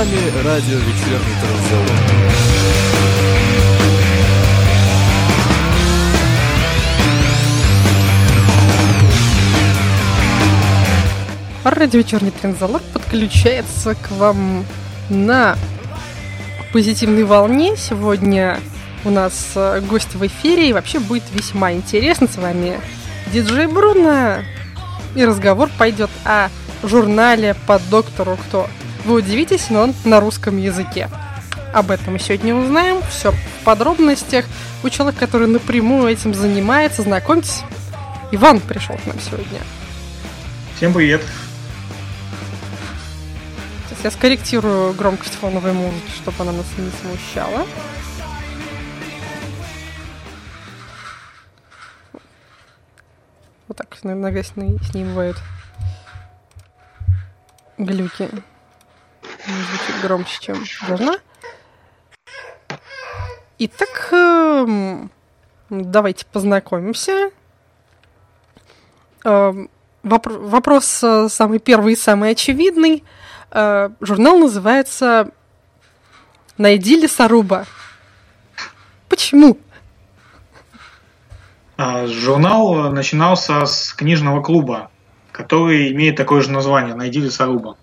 вами радио «Вечерний Транзалон». Радио «Вечерний Трензалар» подключается к вам на позитивной волне. Сегодня у нас э, гость в эфире, и вообще будет весьма интересно с вами диджей Бруно. И разговор пойдет о журнале по доктору кто. Вы удивитесь, но он на русском языке. Об этом мы сегодня узнаем. Все в подробностях. У человека, который напрямую этим занимается, знакомьтесь. Иван пришел к нам сегодня. Всем привет. Сейчас я скорректирую громкость фоновой музыки, чтобы она нас не смущала. Вот так с ней снимают глюки. Звучит громче, чем должна. Итак, эм, давайте познакомимся. Эм, вопр- вопрос э, самый первый и самый очевидный. Э, Журнал называется «Найди лесоруба». Почему? А, Журнал начинался с книжного клуба, который имеет такое же название «Найди лесоруба».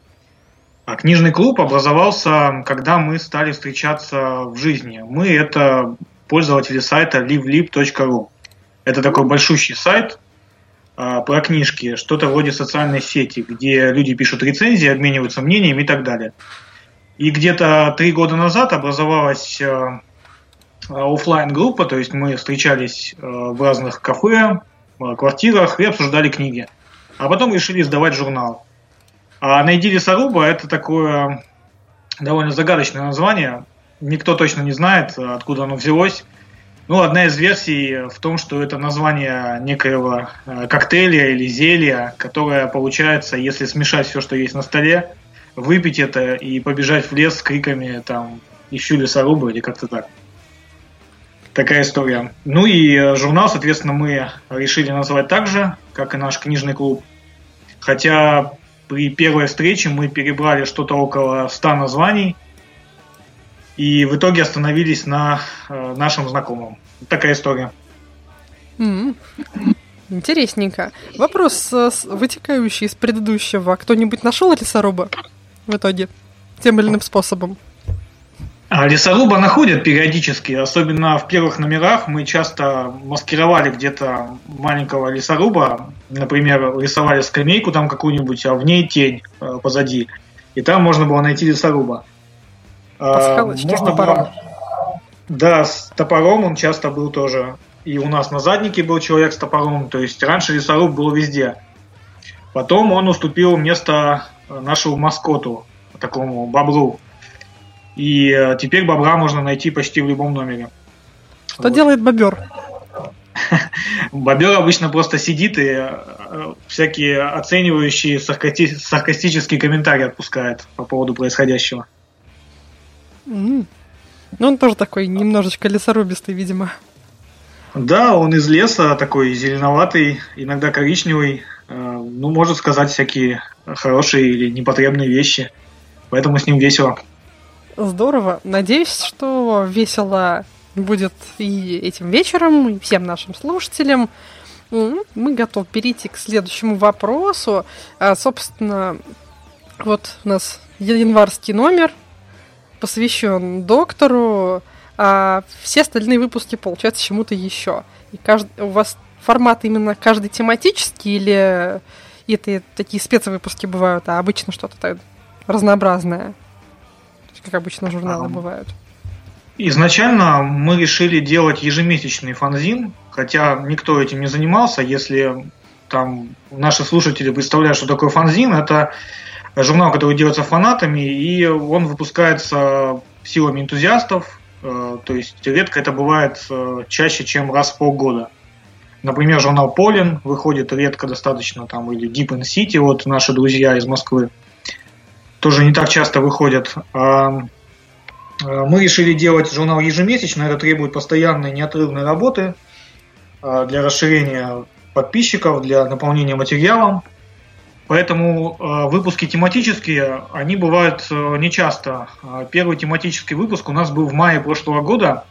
А книжный клуб образовался, когда мы стали встречаться в жизни. Мы – это пользователи сайта livelib.ru. Это такой большущий сайт а, про книжки, что-то вроде социальной сети, где люди пишут рецензии, обмениваются мнениями и так далее. И где-то три года назад образовалась э, офлайн группа, то есть мы встречались э, в разных кафе, квартирах и обсуждали книги. А потом решили издавать журнал. А «Найди лесоруба» – это такое довольно загадочное название. Никто точно не знает, откуда оно взялось. Ну, одна из версий в том, что это название некоего э, коктейля или зелья, которое получается, если смешать все, что есть на столе, выпить это и побежать в лес с криками там «Ищу лесоруба» или как-то так. Такая история. Ну и э, журнал, соответственно, мы решили назвать так же, как и наш книжный клуб. Хотя при первой встрече мы перебрали что-то около 100 названий и в итоге остановились на э, нашем знакомом. Такая история. М, Интересненько. Вопрос, э, вытекающий из предыдущего. Кто-нибудь нашел лесоруба в итоге? Тем или иным способом. А лесоруба находят периодически, особенно в первых номерах. Мы часто маскировали где-то маленького лесоруба, например, рисовали скамейку там какую-нибудь, а в ней тень э, позади. И там можно было найти лесоруба. А, Пасхалочки с топором. Да, с топором он часто был тоже. И у нас на заднике был человек с топором. То есть раньше лесоруб был везде. Потом он уступил место нашему маскоту, такому бобру. И э, теперь бобра можно найти почти в любом номере. Что Вот. делает бобер? Бобер обычно просто сидит и э, всякие оценивающие саркасти- саркастические комментарии отпускает по поводу происходящего. М. Ну, он тоже такой немножечко лесорубистый, видимо. Да, он из леса, такой зеленоватый, иногда коричневый. э, ну, может сказать всякие хорошие или непотребные вещи. Поэтому с ним весело. Здорово. Надеюсь, что весело будет и этим вечером, и всем нашим слушателям. М, Мы готовы перейти к следующему вопросу. А, собственно, вот у нас январский номер посвящен доктору, а все остальные выпуски получаются чему-то еще. И каждый, у вас формат именно каждый тематический или это такие спецвыпуски бывают, а обычно что-то разнообразное? Как обычно журналы бывают. Изначально мы решили делать ежемесячный фанзин, хотя никто этим не занимался. Если там наши слушатели представляют, что такое фанзин, это журнал, который делается фанатами, и он выпускается силами энтузиастов, э, то есть редко это бывает э, чаще, чем раз в полгода. Например, журнал Полин выходит редко достаточно, там, или Deep in City, вот наши друзья из Москвы, тоже не так часто выходят. А, э, Мы решили делать журнал ежемесячно, это требует постоянной неотрывной работы э, для расширения подписчиков, для наполнения материалом. Поэтому выпуски тематические, они бывают нечасто. Первый тематический выпуск у нас был в мае прошлого года,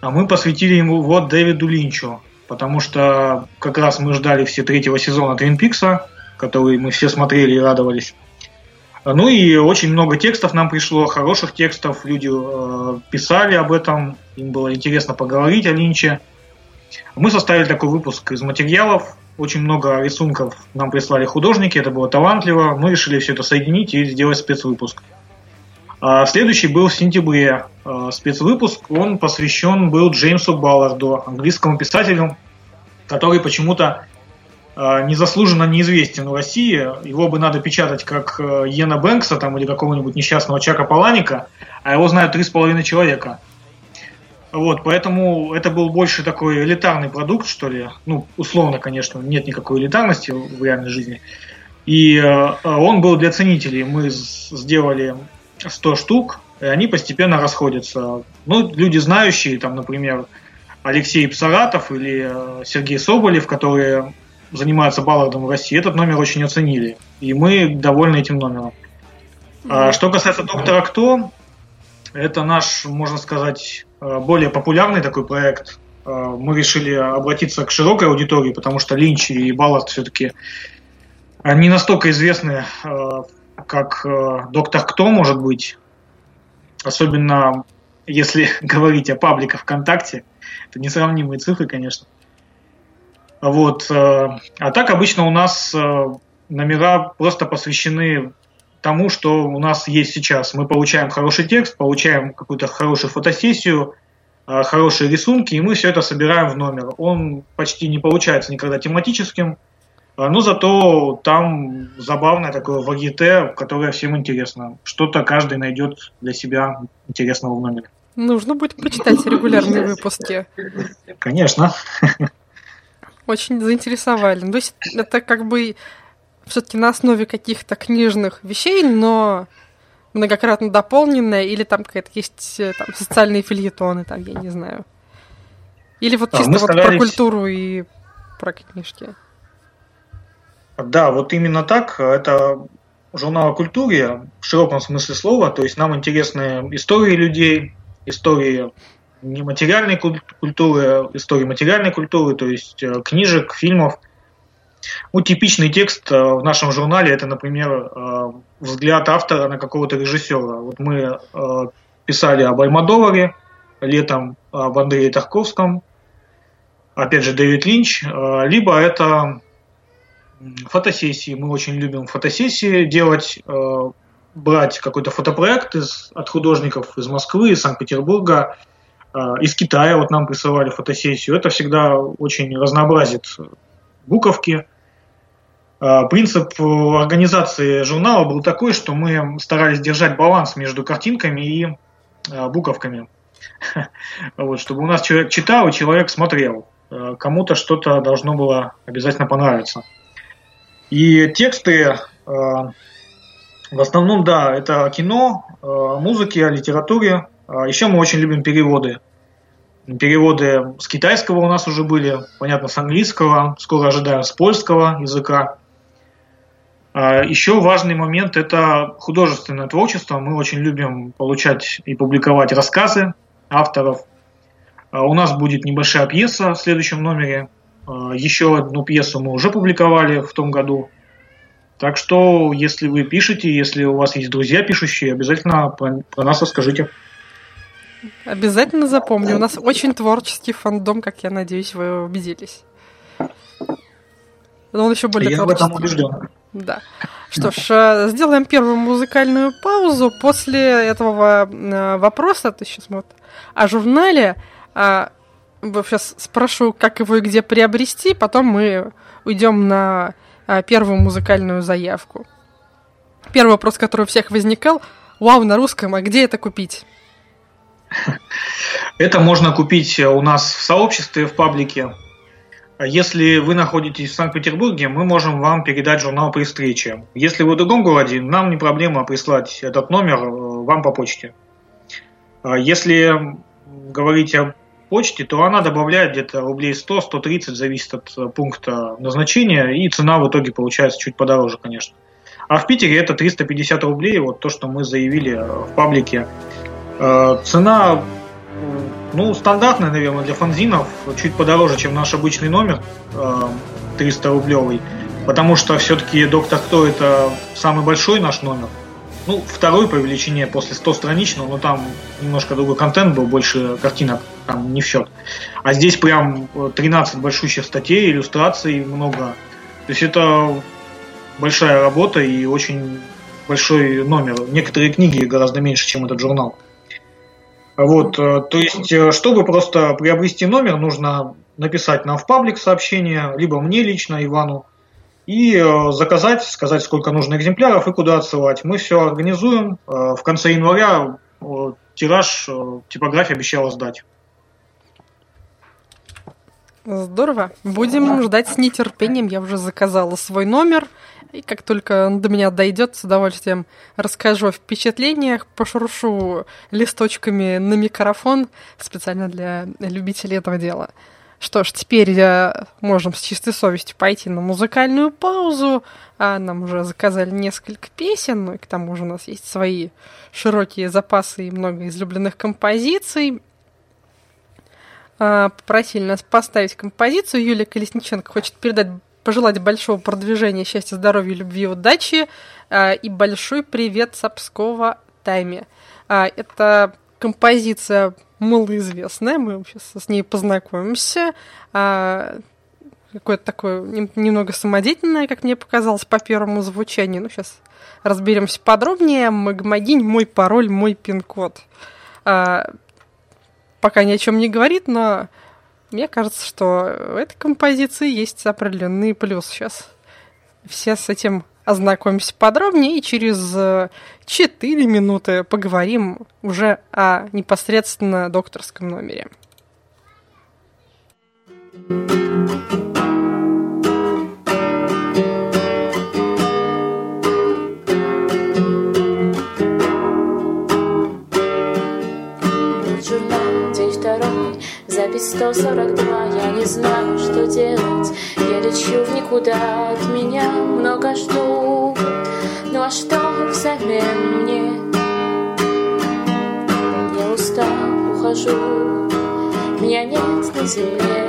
а мы посвятили ему вот Дэвиду Линчу, потому что как раз мы ждали все третьего сезона Твин Пикса, который мы все смотрели и радовались. Ну и очень много текстов нам пришло, хороших текстов, люди э, писали об этом, им было интересно поговорить о Линче. Мы составили такой выпуск из материалов, очень много рисунков нам прислали художники, это было талантливо. Мы решили все это соединить и сделать спецвыпуск. А следующий был в сентябре а, спецвыпуск. Он посвящен был Джеймсу Балларду, английскому писателю, который почему-то незаслуженно неизвестен в России. Его бы надо печатать как э, Йена Бэнкса там, или какого-нибудь несчастного Чака Паланика, а его знают три с половиной человека. Вот, поэтому это был больше такой элитарный продукт, что ли. Ну, условно, конечно, нет никакой элитарности в реальной жизни. И э, он был для ценителей. Мы сделали 100 штук, и они постепенно расходятся. Ну, люди знающие, там, например, Алексей Псаратов или э, Сергей Соболев, которые занимаются балладом в России, этот номер очень оценили. И мы довольны этим номером. А, что касается доктора Кто, это наш, можно сказать, Э, более популярный такой проект. Э, мы решили обратиться к широкой аудитории, потому что Линч и Баллард все-таки не настолько известны, э, как Доктор Кто, может быть. Особенно если говорить о пабликах ВКонтакте. Это несравнимые цифры, конечно. Вот. А так обычно у нас номера просто посвящены тому, что у нас есть сейчас. Мы получаем хороший текст, получаем какую-то хорошую фотосессию, а, хорошие рисунки, и мы все это собираем в номер. Он почти не получается никогда тематическим, но зато там забавное такое вагите, которое всем интересно. Что-то каждый найдет для себя интересного в номере. Нужно будет почитать регулярные выпуски. Конечно. Очень заинтересовали. То есть это как бы все-таки на основе каких-то книжных вещей, но многократно дополненная, или там какая-то есть э, там, социальные фильетоны, там, я не знаю. Или вот чисто вот старались... про культуру и про книжки. Да, вот именно так. Это журнал о культуре в широком смысле слова. То есть нам интересны истории людей, истории нематериальной культуры, истории материальной культуры, то есть э, книжек, фильмов. Ну, типичный текст э, в нашем журнале это, например, э, взгляд автора на какого-то режиссера. Вот мы писали об Альмадоваре, летом об Андрее Тарковском, опять же, Дэвид Линч, либо это фотосессии. Мы очень любим фотосессии делать, брать какой-то фотопроект из, от художников из Москвы, из Санкт-Петербурга, из Китая. Вот нам присылали фотосессию. Это всегда очень разнообразит буковки. А, принцип организации журнала был такой, что мы старались держать баланс между картинками и а, буковками. Вот, чтобы у нас человек читал и человек смотрел. А, кому-то что-то должно было обязательно понравиться. И тексты в основном, да, это кино, музыки, литературе. Еще мы очень любим переводы. Переводы с китайского у нас уже были, понятно, с английского, скоро ожидаем с польского языка. А, Еще важный момент – это художественное творчество. Мы очень любим получать и публиковать рассказы авторов. А, у нас будет небольшая пьеса в следующем номере. А, Еще одну пьесу мы уже публиковали в том году. Так что, если вы пишете, если у вас есть друзья пишущие, обязательно про, про нас расскажите. Обязательно запомню. У нас очень творческий фандом, как я надеюсь, вы убедились. Но он еще более Я в этом убежден. Да. Что ж, э, сделаем первую музыкальную паузу. После этого э, вопроса, то сейчас вот о журнале, сейчас а, спрошу, как его и где приобрести, потом мы уйдем на э, первую музыкальную заявку. Первый вопрос, который у всех возникал, вау, на русском, а где это купить? Это можно купить у нас в сообществе, в паблике. Если вы находитесь в Санкт-Петербурге, мы можем вам передать журнал при встрече. Если вы в другом городе, нам не проблема прислать этот номер э, вам по почте. Если говорить о почте, то она добавляет где-то рублей 100-130, зависит от э, пункта назначения, и цена в итоге получается чуть подороже, конечно. А в Питере это 350 рублей, вот то, что мы заявили э, в паблике. Цена, ну, стандартная, наверное, для фанзинов, чуть подороже, чем наш обычный номер, 300 рублевый, потому что все-таки «Доктор Кто» это самый большой наш номер, ну, второй по величине после 100 страничного, но там немножко другой контент был, больше картинок там не в счет. А здесь прям 13 большущих статей, иллюстраций много. То есть это большая работа и очень большой номер. Некоторые книги гораздо меньше, чем этот журнал. Вот, э, то есть, э, чтобы просто приобрести номер, нужно написать нам в паблик сообщение, либо мне лично, Ивану, и э, заказать, сказать, сколько нужно экземпляров и куда отсылать. Мы все организуем. В конце января тираж типография обещала сдать. Здорово. Будем ждать с нетерпением. Я уже заказала свой номер. И как только он до меня дойдет, с удовольствием расскажу о впечатлениях, пошуршу листочками на микрофон специально для любителей этого дела. Что ж, теперь я можем с чистой совестью пойти на музыкальную паузу. А нам уже заказали несколько песен, ну и к тому же у нас есть свои широкие запасы и много излюбленных композиций. А, попросили нас поставить композицию. Юлия Колесниченко хочет передать, пожелать большого продвижения, счастья, здоровья, любви, удачи а, и большой привет Сапского Тайме. А, это композиция малоизвестная, мы сейчас с ней познакомимся. А, какое-то такое немного самодеятельное, как мне показалось, по первому звучанию. Ну, сейчас разберемся подробнее. Магмагинь, мой пароль, мой пин-код. Пока ни о чем не говорит, но мне кажется, что в этой композиции есть определенный плюс сейчас. Все с этим ознакомимся подробнее и через 4 э, минуты поговорим уже о непосредственно докторском номере. Запись 142, я не знаю, что делать. Я лечу в никуда, от меня много жду. Ну а что взамен мне? Я устал, ухожу. Меня нет на земле.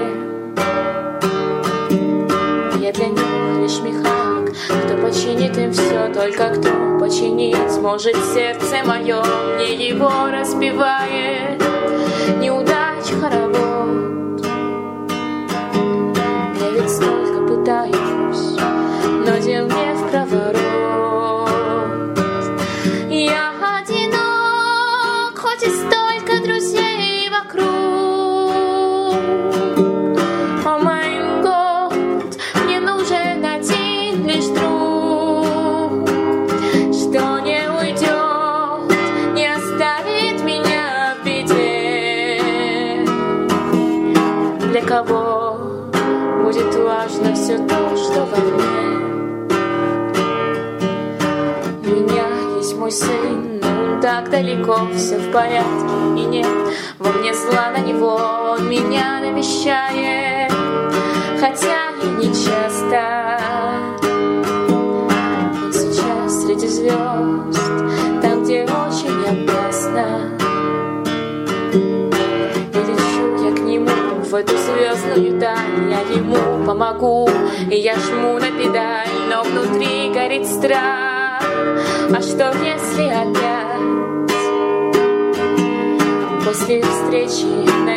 Я для них лишь механик Кто починит им все, только кто починит. Сможет сердце мое, мне его разбивает. Неудач что если опять После встречи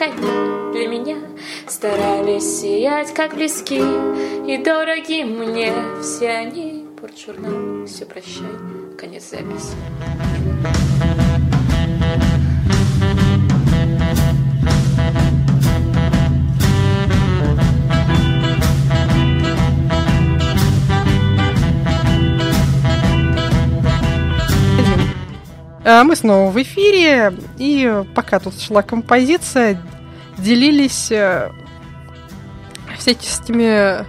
они для меня старались сиять, как близки и дороги мне все они. Портжурнал, все прощай, конец записи. Мы снова в эфире, и пока тут шла композиция, делились э, всяческими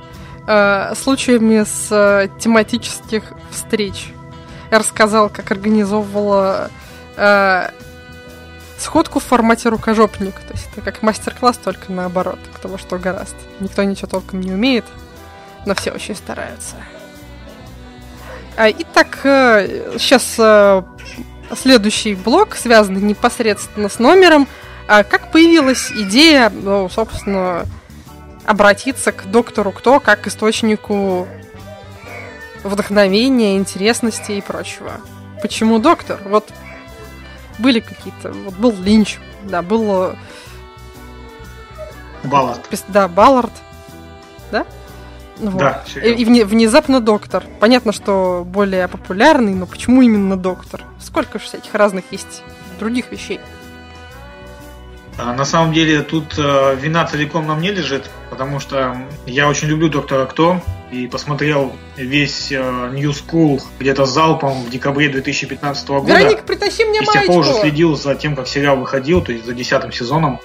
э, случаями с э, тематических встреч. Я рассказал, как организовывала сходку в формате рукожопник. То есть это как мастер-класс, только наоборот, кто во что гораст. Никто ничего толком не умеет, но все очень стараются. А, Итак, сейчас следующий блок, связанный непосредственно с номером. А Как появилась идея, ну, собственно, обратиться к доктору Кто как к источнику вдохновения, интересности и прочего? Почему доктор? Вот были какие-то... Вот был Линч, да, был... э, Баллард. Да, Баллард. Да? Ну вот. Да, И, серьезно. и вне- внезапно доктор. Понятно, что более популярный, но почему именно доктор? Сколько же всяких разных есть других вещей? А, На самом деле тут э, вина целиком на мне лежит, потому что я очень люблю доктора Кто и посмотрел весь э, New School где-то залпом в декабре 2015 года. Вероника, притащи мне И с тех пор уже следил за тем, как сериал выходил, то есть за десятым сезоном.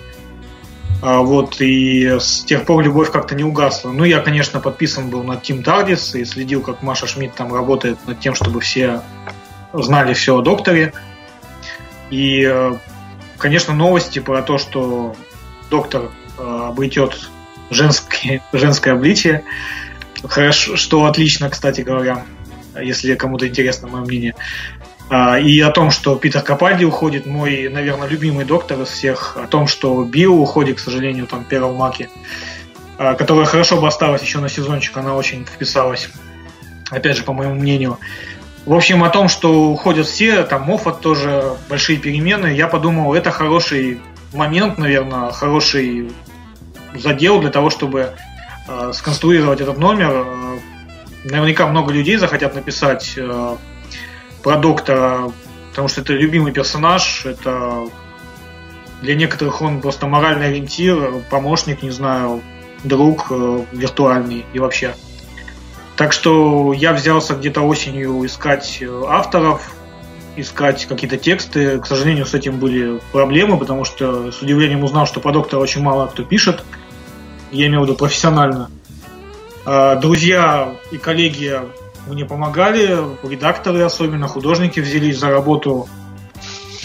А, вот, и с тех пор любовь как-то не угасла. Ну, я, конечно, подписан был на Тим Тардис и следил, как Маша Шмидт там работает над тем, чтобы все знали все о докторе. И, э, конечно, новости про то, что доктор э, обретет женское, женское обличие. Хорошо, что отлично, кстати говоря, если кому-то интересно мое мнение. А, И о том, что Питер Капальди уходит, мой, наверное, любимый доктор из всех. О том, что Билл уходит, к сожалению, там, первого маки, а, которая хорошо бы осталась еще на сезончик, она очень вписалась. Опять же, по моему мнению. В общем, о том, что уходят все, там Моффат тоже большие перемены, я подумал, это хороший момент, наверное, хороший задел для того, чтобы э, сконструировать этот номер. Наверняка много людей захотят написать про доктора, потому что это любимый персонаж, это для некоторых он просто моральный ориентир, помощник, не знаю, друг э, виртуальный и вообще. Так что я взялся где-то осенью искать э, авторов, искать какие-то тексты. К сожалению, с этим были проблемы, потому что с удивлением узнал, что по доктору очень мало кто пишет. Я имею в виду профессионально. А, Друзья и коллеги мне помогали, редакторы особенно, художники взялись за работу.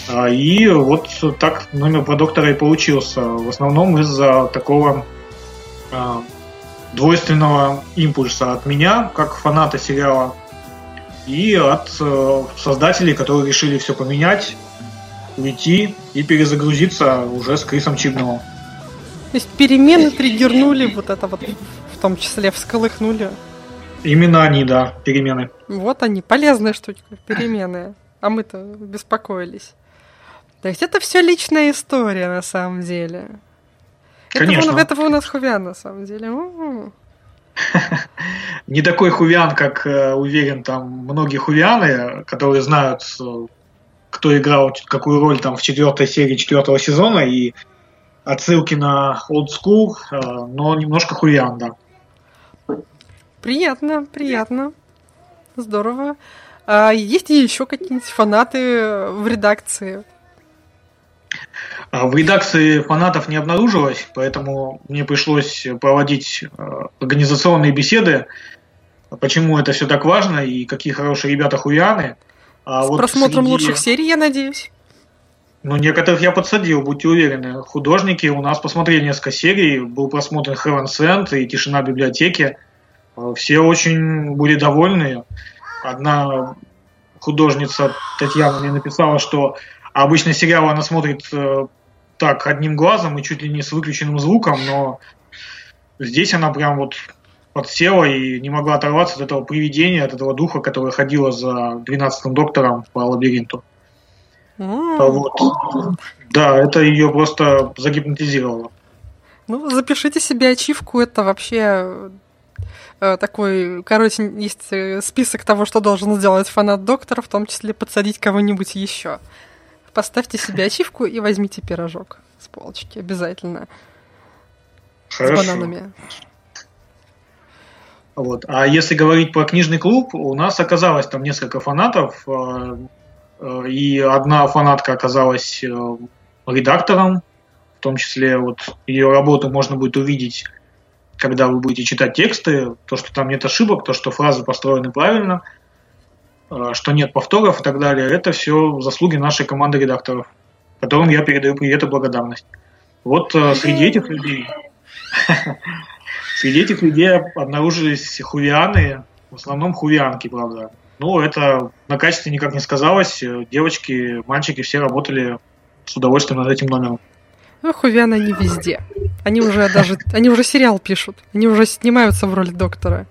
А, И вот так номер про доктора и получился. В основном из-за такого а, двойственного импульса от меня, как фаната сериала, и от э, создателей, которые решили все поменять, уйти и перезагрузиться уже с Крисом Чибновым. То есть перемены триггернули вот это вот, в том числе всколыхнули. Именно они, да, перемены. Вот они, полезная штучка, перемены. А мы-то беспокоились. То есть это все личная история на самом деле. Конечно. Это, вы- это вы у нас хувян на самом деле. Не такой хувиан, как э, уверен там многие хувианы, которые знают, э, кто играл какую роль там в четвертой серии четвертого сезона и отсылки на old school, э, но немножко хуян, да. Приятно, приятно. Здорово. А есть ли еще какие-нибудь фанаты в редакции? А в редакции фанатов не обнаружилось, поэтому мне пришлось проводить э, организационные беседы, почему это все так важно и какие хорошие ребята хуяны. А С вот просмотром среди... лучших серий, я надеюсь. Ну, некоторых я подсадил, будьте уверены. Художники у нас посмотрели несколько серий, был просмотрен Heaven Sent и Тишина библиотеки. Э, все очень были довольны. Одна художница Татьяна мне написала, что обычно сериал она смотрит э, так одним глазом и чуть ли не с выключенным звуком, но здесь она прям вот подсела и не могла оторваться от этого привидения, от этого духа, которое ходило за двенадцатым доктором по лабиринту. Mm. Вот. Да, это ее просто загипнотизировало. Ну, запишите себе ачивку, это вообще такой, короче, есть э, список того, что должен сделать фанат доктора, в том числе подсадить кого-нибудь еще. Поставьте себе ачивку и возьмите пирожок с полочки обязательно. Хорошо. С бананами. Вот. А если говорить про книжный клуб, у нас оказалось там несколько фанатов, э, э, и одна фанатка оказалась э, редактором, в том числе вот ее работу можно будет увидеть, когда вы будете читать тексты, то, что там нет ошибок, то, что фразы построены правильно, что нет повторов и так далее. Это все заслуги нашей команды редакторов, которым я передаю привет и благодарность. Вот среди этих людей Среди этих людей обнаружились хувианы, в основном хувианки, правда. Ну, это на качестве никак не сказалось. Девочки, мальчики все работали с удовольствием над этим номером. Ну, хувианы не везде. Они уже даже, они уже сериал пишут. Они уже снимаются в роли доктора.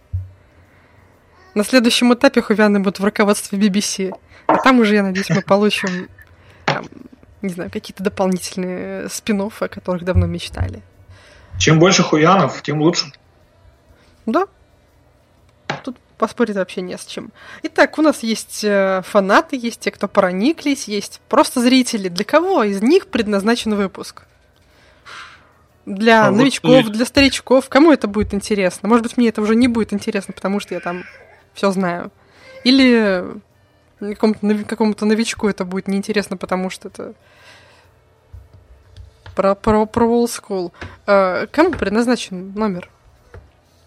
На следующем этапе хувианы будут в руководстве BBC. А там уже, я надеюсь, мы получим, там, не знаю, какие-то дополнительные спин о которых давно мечтали. Чем больше хуянов, тем лучше. Да. Тут поспорить вообще не с чем. Итак, у нас есть э, фанаты, есть те, кто прониклись, есть просто зрители. Для кого из них предназначен выпуск? Для а новичков, вот для старичков. Кому это будет интересно? Может быть, мне это уже не будет интересно, потому что я там все знаю. Или какому-то, какому-то новичку это будет неинтересно, потому что это про, про, про Old School. Э, кому предназначен номер?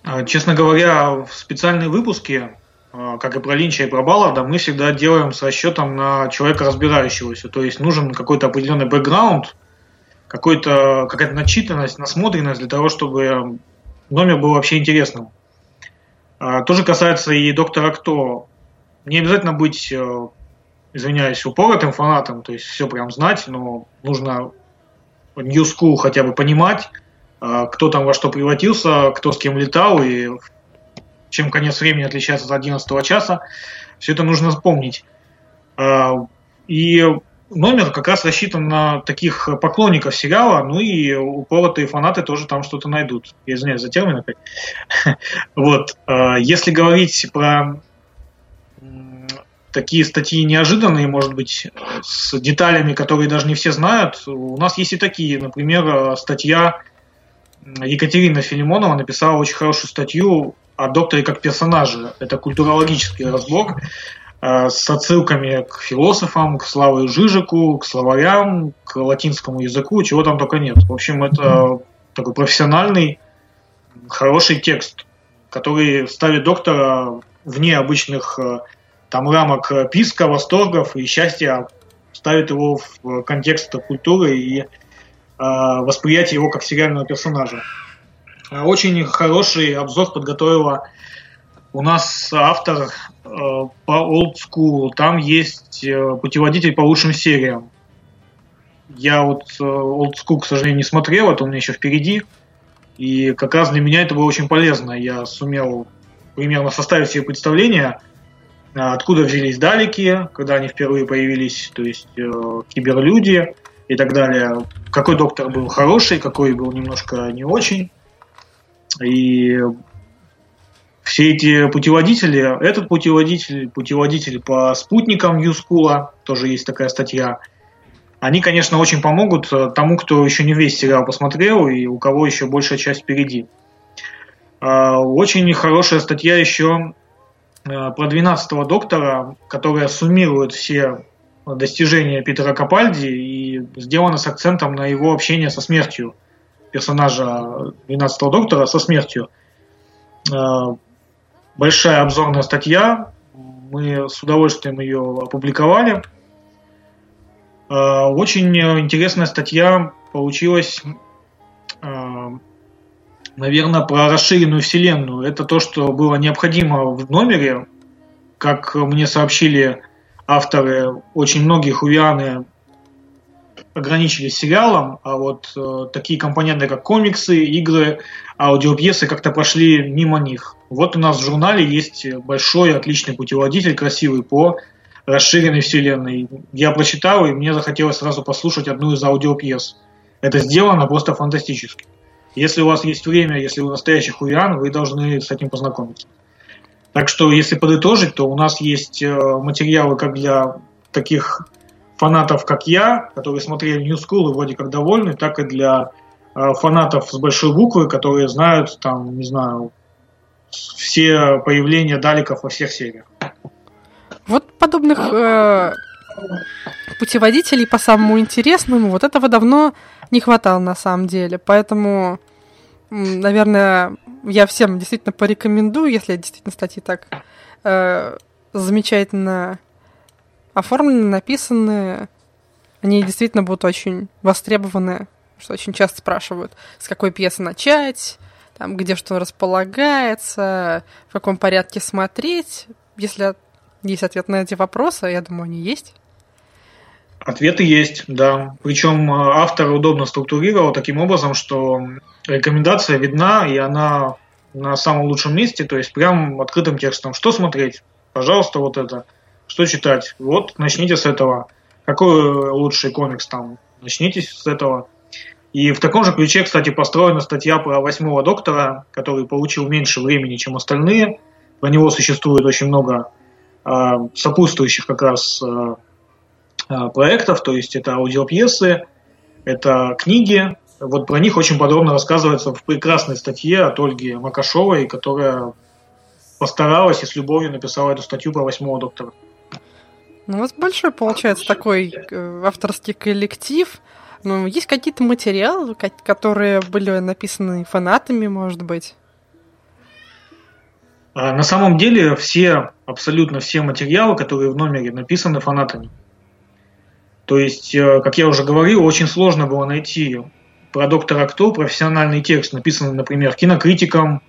А, честно говоря, в специальные выпуски, а, как и про Линча и про Балларда, мы всегда делаем с расчетом на человека разбирающегося. То есть нужен какой-то определенный бэкграунд, какой-то, какая-то начитанность, насмотренность для того, чтобы номер был вообще интересным. А, тоже касается и доктора Кто. Не обязательно быть, э, извиняюсь, упоротым фанатом, то есть все прям знать, но нужно New School хотя бы понимать, а, кто там во что превратился, кто с кем летал и чем конец времени отличается от 11 часа. Все это нужно вспомнить. А, и номер как раз рассчитан на таких поклонников сериала, ну и упоротые фанаты тоже там что-то найдут. Я извиняюсь за термин опять. Вот. А, если говорить про такие статьи неожиданные, может быть, с деталями, которые даже не все знают. У нас есть и такие, например, статья Екатерина Филимонова написала очень хорошую статью о докторе как персонаже. Это культурологический разбор э, с отсылками к философам, к Славе Жижику, к словарям, к латинскому языку, чего там только нет. В общем, это такой профессиональный, хороший текст, который ставит доктора вне обычных э, там рамок писка, восторгов и счастья, ставит его в контекст культуры и э, восприятие его как сериального персонажа. Очень хороший обзор подготовила у нас автор э, по Old School. Там есть э, путеводитель по лучшим сериям. Я вот э, Old School, к сожалению, не смотрел, это у меня еще впереди. И как раз для меня это было очень полезно. Я сумел примерно составить себе представление – откуда взялись далеки, когда они впервые появились, то есть э, киберлюди и так далее. Какой доктор был хороший, какой был немножко не очень. И все эти путеводители, этот путеводитель, путеводитель по спутникам Юскула, тоже есть такая статья. Они, конечно, очень помогут э, тому, кто еще не весь сериал посмотрел и у кого еще большая часть впереди. А, очень хорошая статья еще э, про 12-го доктора, которая суммирует все достижения Питера Капальди и сделана с акцентом на его общение со смертью персонажа 12-го доктора со смертью. Большая обзорная статья, мы с удовольствием ее опубликовали. А, очень интересная статья получилась, а, наверное, про расширенную вселенную. Это то, что было необходимо в номере. Как мне сообщили авторы, очень многих увианы ограничились сериалом, а вот э, такие компоненты, как комиксы, игры, аудиопьесы как-то прошли мимо них. Вот у нас в журнале есть большой, отличный путеводитель, красивый по расширенной вселенной. Я прочитал, и мне захотелось сразу послушать одну из аудиопьес. Это сделано просто фантастически. Если у вас есть время, если вы настоящий хуян, вы должны с этим познакомиться. Так что, если подытожить, то у нас есть э, материалы как для таких фанатов, как я, которые смотрели New School и вроде как довольны, так и для э, фанатов с большой буквы, которые знают, там, не знаю, все появления даликов во всех сериях. Вот подобных э, путеводителей по самому интересному, вот этого давно не хватало на самом деле. Поэтому, наверное, я всем действительно порекомендую, если действительно статьи так э, замечательно оформлены, написаны, они действительно будут очень востребованы, что очень часто спрашивают, с какой пьесы начать, там, где что располагается, в каком порядке смотреть. Если есть ответ на эти вопросы, я думаю, они есть. Ответы есть, да. Причем э, автор удобно структурировал таким образом, что рекомендация видна, и она на самом лучшем месте, то есть прям открытым текстом. Что смотреть? Пожалуйста, вот это. Что читать? Вот, начните с этого. Какой лучший комикс там? Начните с этого. И в таком же ключе, кстати, построена статья про восьмого доктора, который получил меньше времени, чем остальные. Про него существует очень много э, сопутствующих как раз э, проектов, то есть это аудиопьесы, это книги. Вот про них очень подробно рассказывается в прекрасной статье от Ольги Макашовой, которая постаралась и с любовью написала эту статью про восьмого доктора. Ну, у вас большой, получается, такой э, авторский коллектив. Ну, есть какие-то материалы, которые были написаны фанатами, может быть? А на самом деле все, абсолютно все материалы, которые в номере написаны фанатами. То есть, э, как я уже говорил, очень сложно было найти про доктора Кто профессиональный текст, написанный, например, кинокритиком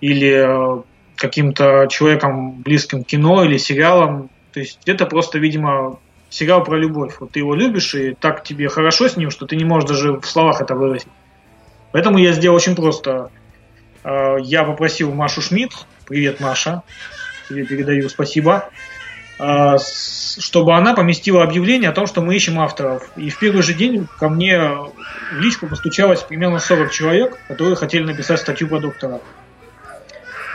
или э, каким-то человеком близким к кино или сериалом. То есть это просто, видимо, сериал про любовь. Вот ты его любишь, и так тебе хорошо с ним, что ты не можешь даже в словах это выразить. Поэтому я сделал очень просто. Э, я попросил Машу Шмидт, привет, Маша, тебе передаю спасибо, э, чтобы она поместила объявление о том, что мы ищем авторов. И в первый же день ко мне в личку постучалось примерно 40 человек, которые хотели написать статью про доктора.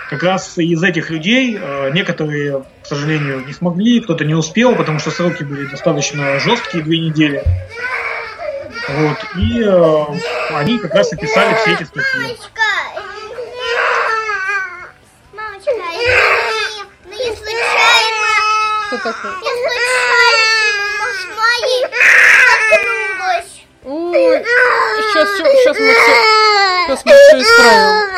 Как раз из этих людей э, некоторые, к сожалению, не смогли, кто-то не успел, потому что сроки были достаточно жесткие, две недели. Вот, и э, они как раз описали все эти статьи. Случайно. Что такое? Ой, сейчас, сейчас мы все, сейчас мы все исправим.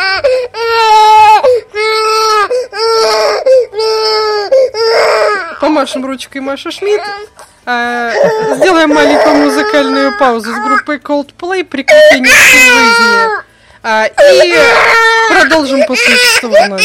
Помашем ручкой Маша Шмидт. А, сделаем маленькую музыкальную паузу с группой Coldplay «Приключения в жизни». А, и продолжим по существу номера.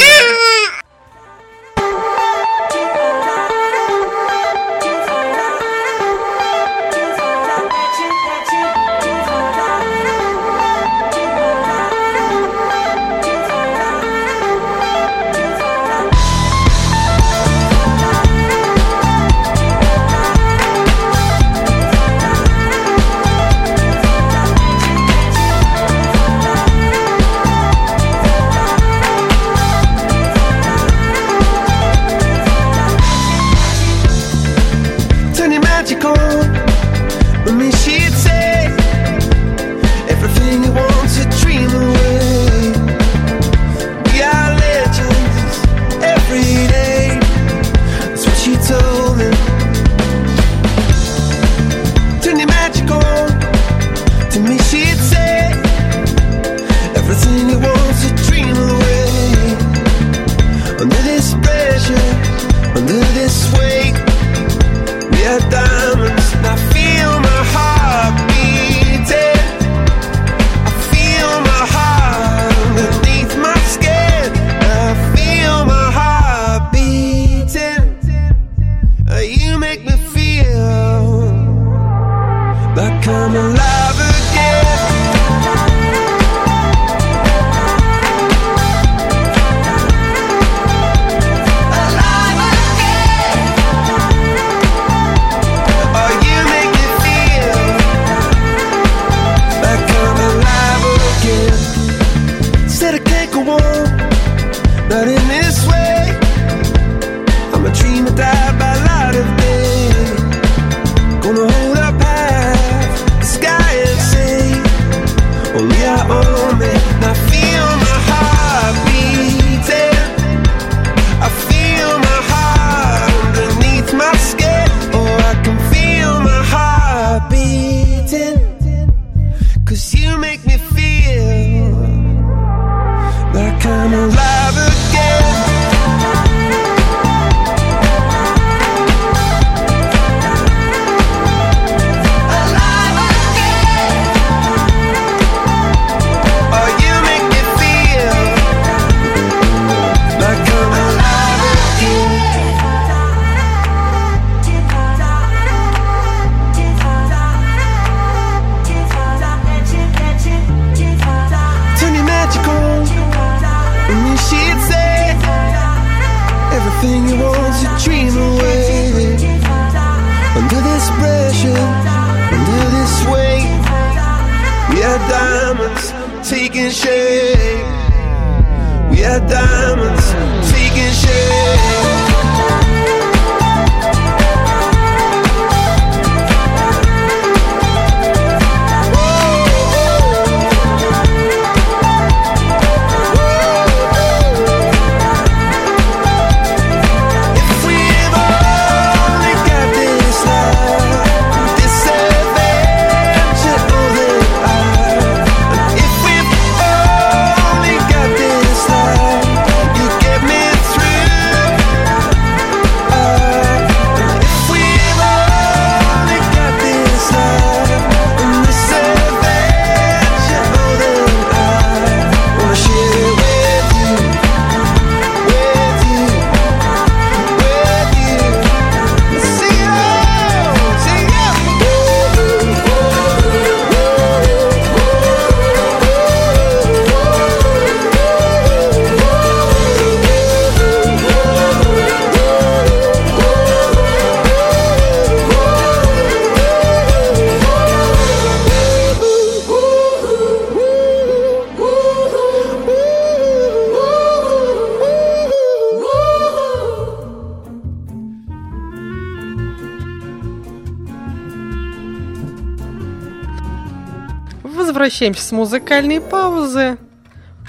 Возвращаемся с музыкальной паузы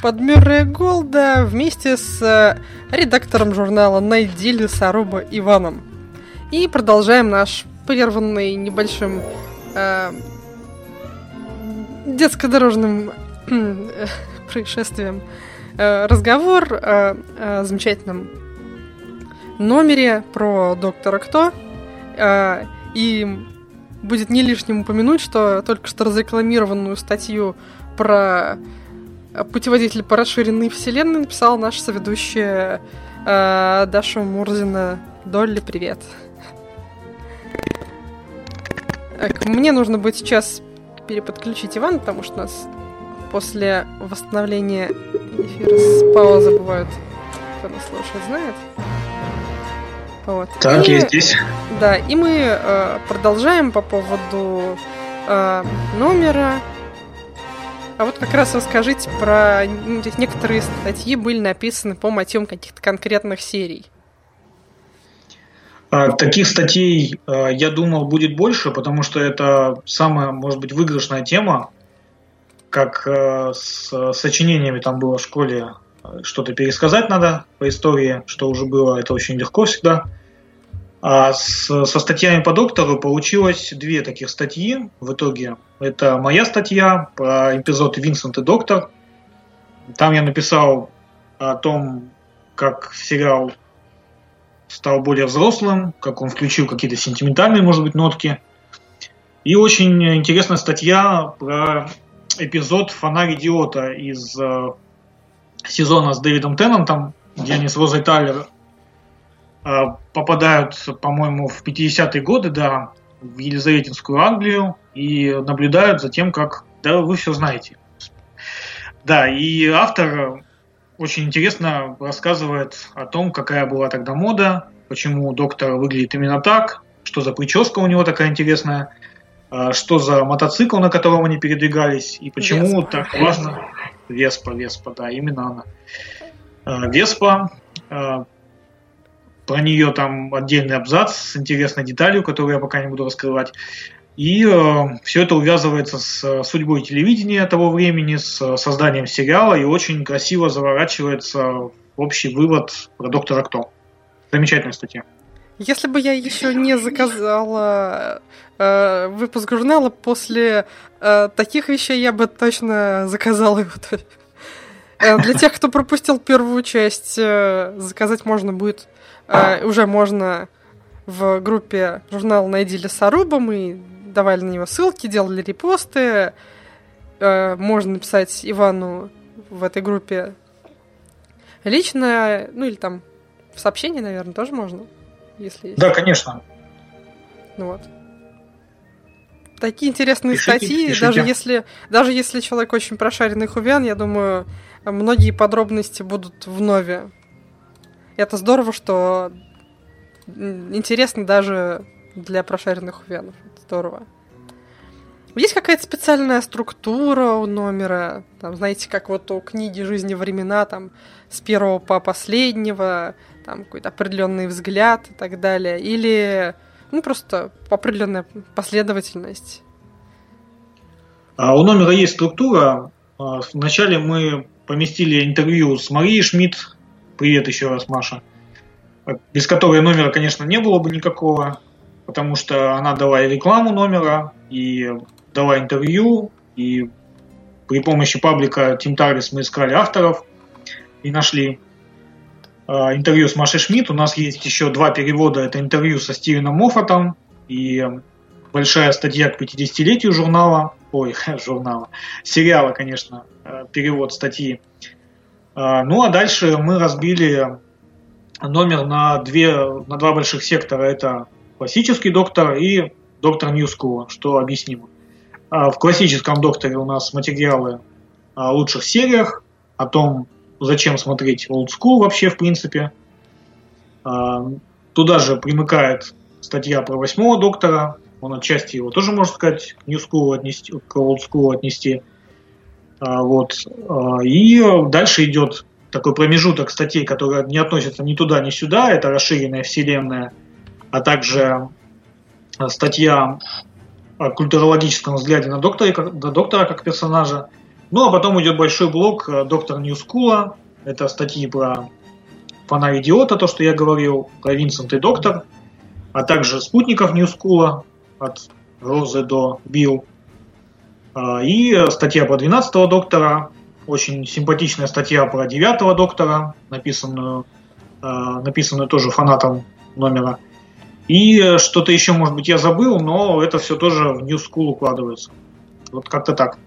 под Мюррея Голда вместе с э, редактором журнала «Найди Лесоруба» Иваном. И продолжаем наш прерванный небольшим э, детско-дорожным э, происшествием э, разговор о, о замечательном номере про доктора Кто. Э, и будет не лишним упомянуть, что только что разрекламированную статью про путеводитель по расширенной вселенной написала наша соведущая э, Даша Мурзина. Долли, привет. Так, мне нужно будет сейчас переподключить Ивана, потому что у нас после восстановления эфира с паузы бывают, кто нас слушает, знает. Вот. Так, И- я здесь. Да, и мы э, продолжаем по поводу э, номера. А вот как раз расскажите про здесь некоторые статьи были написаны по мотивам каких-то конкретных серий. А, Таких статей, а, я думал, будет больше, потому что это самая, может быть, выигрышная тема, как э, с сочинениями там было в школе, э, что-то пересказать надо по истории, что уже было, это очень легко всегда. А с, со статьями по доктору получилось две таких статьи в итоге. Это моя статья про эпизод «Винсент и доктор». Там я написал о том, как сериал стал более взрослым, как он включил какие-то сентиментальные, может быть, нотки. И очень интересная статья про эпизод «Фонарь идиота» из э, сезона с Дэвидом Теннантом, где они с Розой Тайлер попадают, по-моему, в 50-е годы, да, в Елизаветинскую Англию и наблюдают за тем, как... Да, вы все знаете. Да, и автор очень интересно рассказывает о том, какая была тогда мода, почему доктор выглядит именно так, что за прическа у него такая интересная, а, что за мотоцикл, на котором они передвигались, и почему Веспа. так важно... Веспа, Веспа, да, именно она. А, Веспа, про нее там отдельный абзац с интересной деталью, которую я пока не буду раскрывать. И э, все это увязывается с судьбой телевидения того времени, с созданием сериала и очень красиво заворачивается общий вывод про доктора Кто. Замечательная статья. Если бы я еще не заказала э, выпуск журнала после э, таких вещей, я бы точно заказала его. Э, для тех, кто пропустил первую часть, э, заказать можно будет, э, уже можно в группе журнала «Найди лесоруба», мы давали на него ссылки, делали репосты. Можно написать Ивану в этой группе лично, ну или там в сообщении, наверное, тоже можно, если есть. Да, конечно. Ну вот. Такие интересные пишите, статьи, пишите. даже если даже если человек очень прошаренный хувян, я думаю, многие подробности будут в нове. Это здорово, что интересно даже для прошаренных хувянов здорово. Есть какая-то специальная структура у номера? Там, знаете, как вот у книги «Жизни времена», там, с первого по последнего, там, какой-то определенный взгляд и так далее? Или, ну, просто определенная последовательность? А у номера есть структура. А, вначале мы поместили интервью с Марией Шмидт. Привет еще раз, Маша. Без которой номера, конечно, не было бы никакого потому что она дала рекламу номера, и дала интервью, и при помощи паблика Team Targets мы искали авторов и нашли э, интервью с Машей Шмидт. У нас есть еще два перевода. Это интервью со Стивеном Моффатом и большая статья к 50-летию журнала, ой, журнала, сериала, конечно, перевод статьи. Э, ну а дальше мы разбили номер на, две, на два больших сектора. Это классический доктор и доктор Ньюскула, что объяснимо. А в классическом докторе у нас материалы о лучших сериях, о том, зачем смотреть Old School вообще в принципе. Туда же примыкает статья про восьмого доктора, он отчасти его тоже, можно сказать, к New School отнести, к Old School отнести. А, вот. И дальше идет такой промежуток статей, которые не относятся ни туда, ни сюда. Это расширенная вселенная – а также э, статья о культурологическом взгляде на доктора, на доктора как персонажа. Ну а потом идет большой блок э, доктора Ньюскула. Это статьи про фонарь идиота, то, что я говорил, про Винсент и доктор, а также спутников Ньюскула от Розы до Билл. А, и статья про 12-го доктора, очень симпатичная статья про 9-го доктора, написанную, э, написанную тоже фанатом номера. И э, что-то еще, может быть, я забыл, но это все тоже в New School укладывается. Вот как-то так.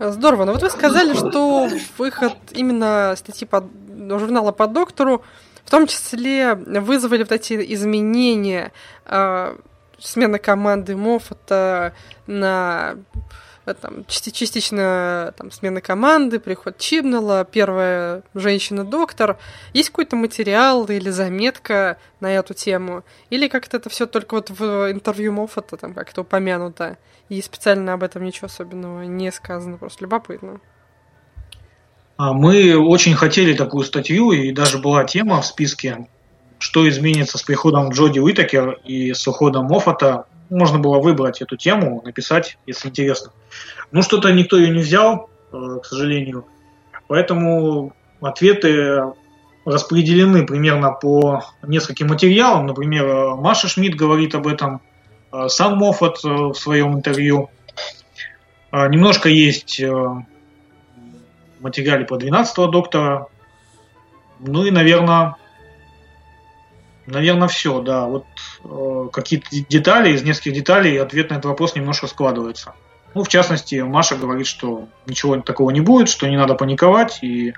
Здорово. Но вот вы сказали, что выход именно статьи под, журнала по доктору в том числе вызвали вот эти изменения э, смена команды Моффата на там, частично там, смена команды, приход Чибнелла, первая женщина-доктор. Есть какой-то материал или заметка на эту тему? Или как-то это все только вот в интервью Моффата там как-то упомянуто, и специально об этом ничего особенного не сказано, просто любопытно. А мы очень хотели такую статью, и даже была тема в списке, что изменится с приходом Джоди Уитакер и с уходом Моффата можно было выбрать эту тему, написать, если интересно. Ну, что-то никто ее не взял, э, к сожалению. Поэтому ответы распределены примерно по нескольким материалам. Например, Маша Шмидт говорит об этом, сам Моффат в своем интервью. Немножко есть материале по 12 доктора. Ну и, наверное, наверное, все, да. Вот э, какие-то детали, из нескольких деталей ответ на этот вопрос немножко складывается. Ну, в частности, Маша говорит, что ничего такого не будет, что не надо паниковать, и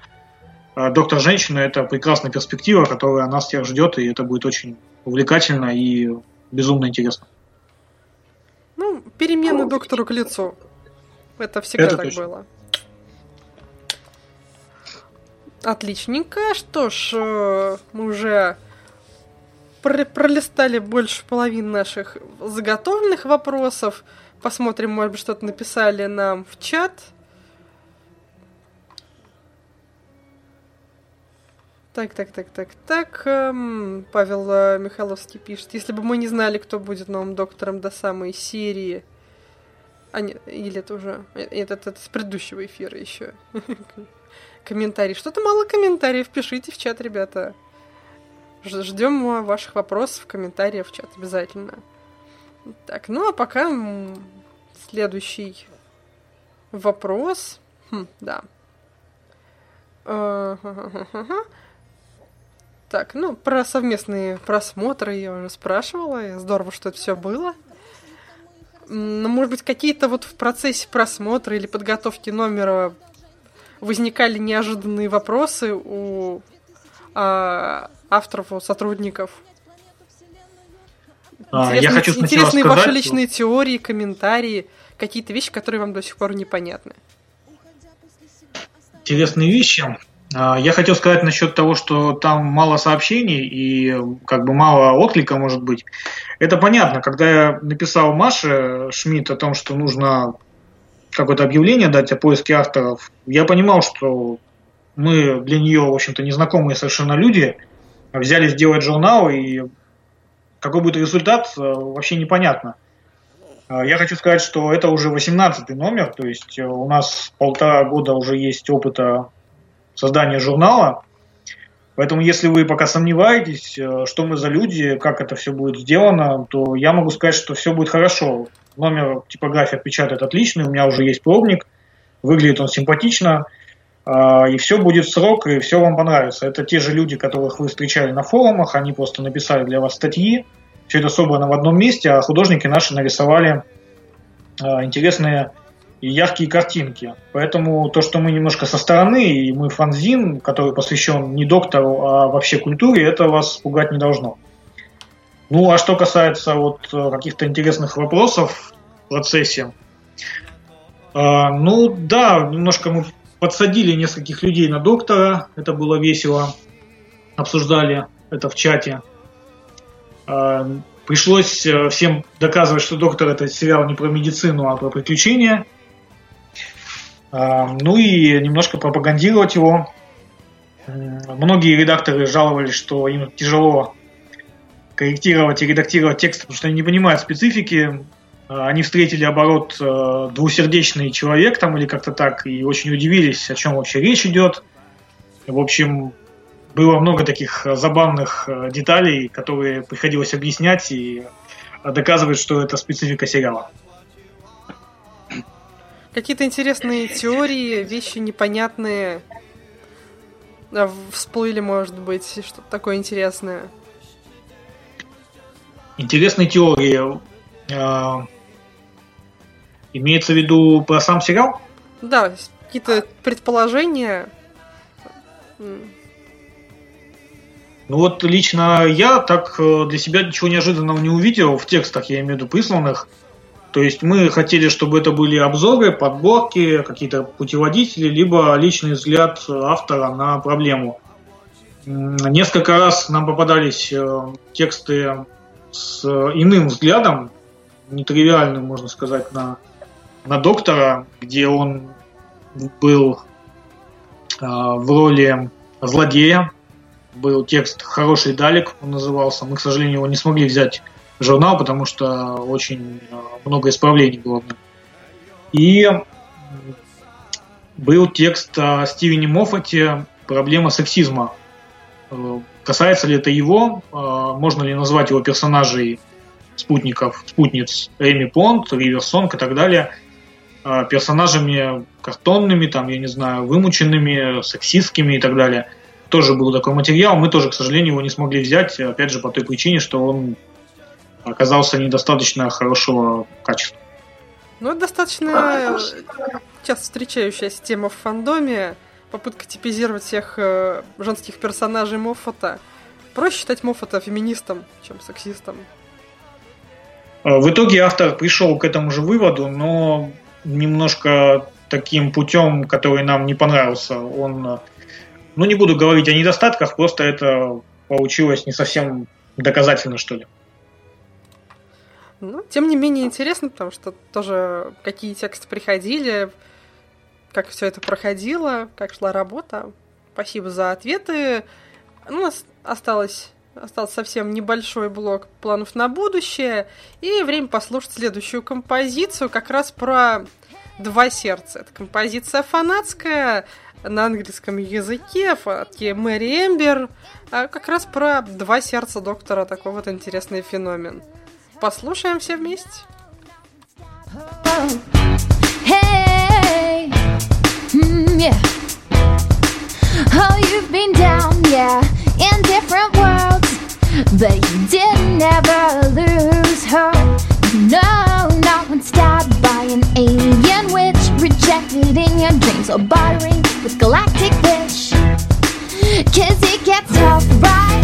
э, доктор женщина это прекрасная перспектива, которая нас всех ждет, и это будет очень увлекательно и безумно интересно. Ну, перемены доктору к лицу. Это всегда это так точно. было. Отличненько. Что ж, э, мы уже пролистали больше половины наших заготовленных вопросов. Посмотрим, может быть, что-то написали нам в чат. Так, так, так, так, так. Эм, Павел э, Михайловский пишет. Если бы мы не знали, кто будет новым доктором до самой серии... А, нет, или это уже... Это, это, это с предыдущего эфира еще. Комментарий. Что-то мало комментариев. Пишите в чат, ребята. Ждем ваших вопросов, комментариев в чат обязательно. Так, ну а пока следующий вопрос. Хм, да. Так, ну, про совместные просмотры я уже спрашивала. Здорово, что это все было. Но, может быть, какие-то вот в процессе просмотра или подготовки номера возникали неожиданные вопросы у а, авторов, сотрудников? А, я хочу интересные сказать, ваши личные что... теории, комментарии, какие-то вещи, которые вам до сих пор непонятны. Интересные вещи. А, я хотел сказать насчет того, что там мало сообщений и как бы мало отклика может быть. Это понятно. Когда я написал Маше Шмидт о том, что нужно какое-то объявление дать о поиске авторов, я понимал, что мы для нее, в общем-то, незнакомые совершенно люди, взяли сделать журнал, и какой будет результат, э, вообще непонятно. Э, я хочу сказать, что это уже 18 номер, то есть э, у нас полтора года уже есть опыта создания журнала, Поэтому, если вы пока сомневаетесь, что мы за люди, как это все будет сделано, то я могу сказать, что все будет хорошо. Номер типография отпечатает отличный, у меня уже есть пробник, выглядит он симпатично, и все будет в срок, и все вам понравится. Это те же люди, которых вы встречали на форумах, они просто написали для вас статьи, все это собрано в одном месте, а художники наши нарисовали а, интересные и яркие картинки. Поэтому то, что мы немножко со стороны, и мы фанзин, который посвящен не доктору, а вообще культуре, это вас пугать не должно. Ну, а что касается вот э, каких-то интересных вопросов в процессе, э, ну да, немножко мы подсадили нескольких людей на доктора, это было весело, обсуждали это в чате. Э, пришлось э, всем доказывать, что доктор это сериал не про медицину, а про приключения. Э, ну и немножко пропагандировать его. Многие редакторы жаловались, что им тяжело корректировать и редактировать текст, потому что они не понимают специфики. А, они встретили оборот э, двусердечный человек там или как-то так, и очень удивились, о чем вообще речь идет. В общем, было много таких забавных э, деталей, которые приходилось объяснять и доказывать, что это специфика сериала. Какие-то интересные теории, вещи непонятные а, всплыли, может быть, что-то такое интересное. Интересные теории. Имеется в виду про сам сериал? Да, какие-то предположения. Ну вот лично я так э, для себя ничего неожиданного не увидел в текстах, я имею в виду присланных. То есть мы хотели, чтобы это были обзоры, подборки, какие-то путеводители, либо личный взгляд автора на проблему. Несколько раз нам попадались э, тексты с иным взглядом, нетривиальным, можно сказать, на, на доктора, где он был э, в роли злодея. Был текст «Хороший Далек», он назывался. Мы, к сожалению, его не смогли взять в журнал, потому что очень много исправлений было. И был текст о Стивене Моффате «Проблема сексизма», Э, Касается ли это его, э, можно ли назвать его персонажей спутников, спутниц Эми Понт, Ривер Сонг и так далее персонажами картонными, там, я не знаю, вымученными, сексистскими и так далее. Тоже был такой материал, мы тоже, к сожалению, его не смогли взять, опять же, по той причине, что он оказался недостаточно хорошего качества. Ну, это достаточно часто встречающаяся тема в фандоме. Попытка типизировать всех э, женских персонажей Моффата. Проще считать Моффата феминистом, чем сексистом. Э, В итоге автор пришел к этому же выводу, но немножко таким путем, который нам не понравился. Он, э, ну не буду говорить о недостатках, просто это получилось не совсем доказательно, что ли. Ну, тем не менее интересно, потому что тоже какие тексты приходили, как все это проходило, как шла работа. Спасибо за ответы. У нас осталось, остался совсем небольшой блок планов на будущее. И время послушать следующую композицию, как раз про два сердца. Это композиция фанатская на английском языке, фанатки Мэри Эмбер. А как раз про два сердца доктора, такой вот интересный феномен. Послушаем все вместе. Hey, mm, yeah. Oh, you've been down, yeah, in different worlds, but you didn't ever lose hope. No, not when stabbed by an alien witch, rejected in your dreams, or bartering with galactic wish. Cause it gets tough, right?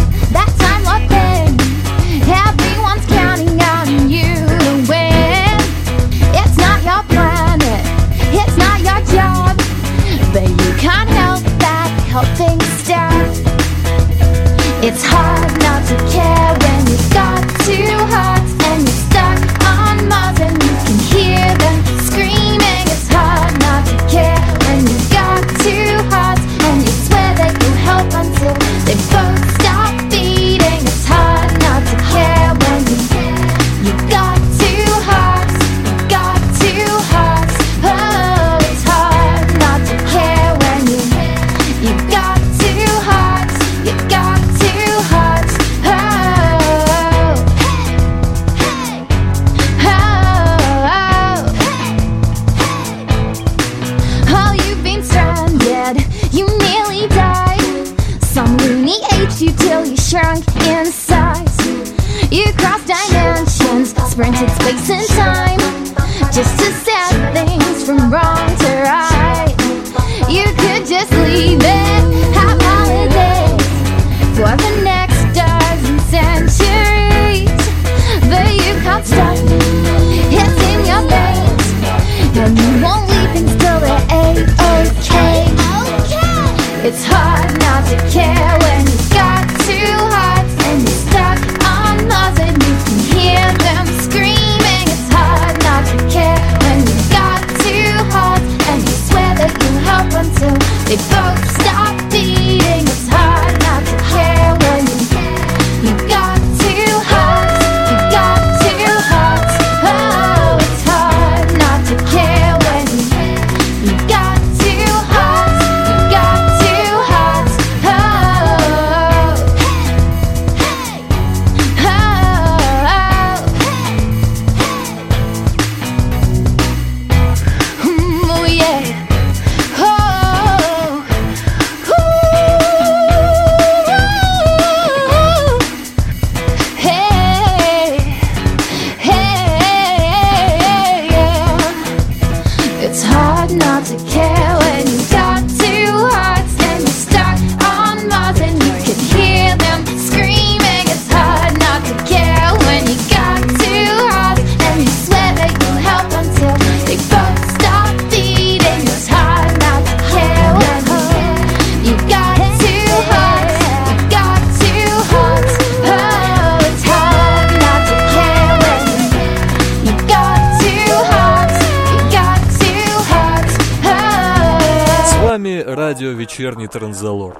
«Вечерний Транзалор».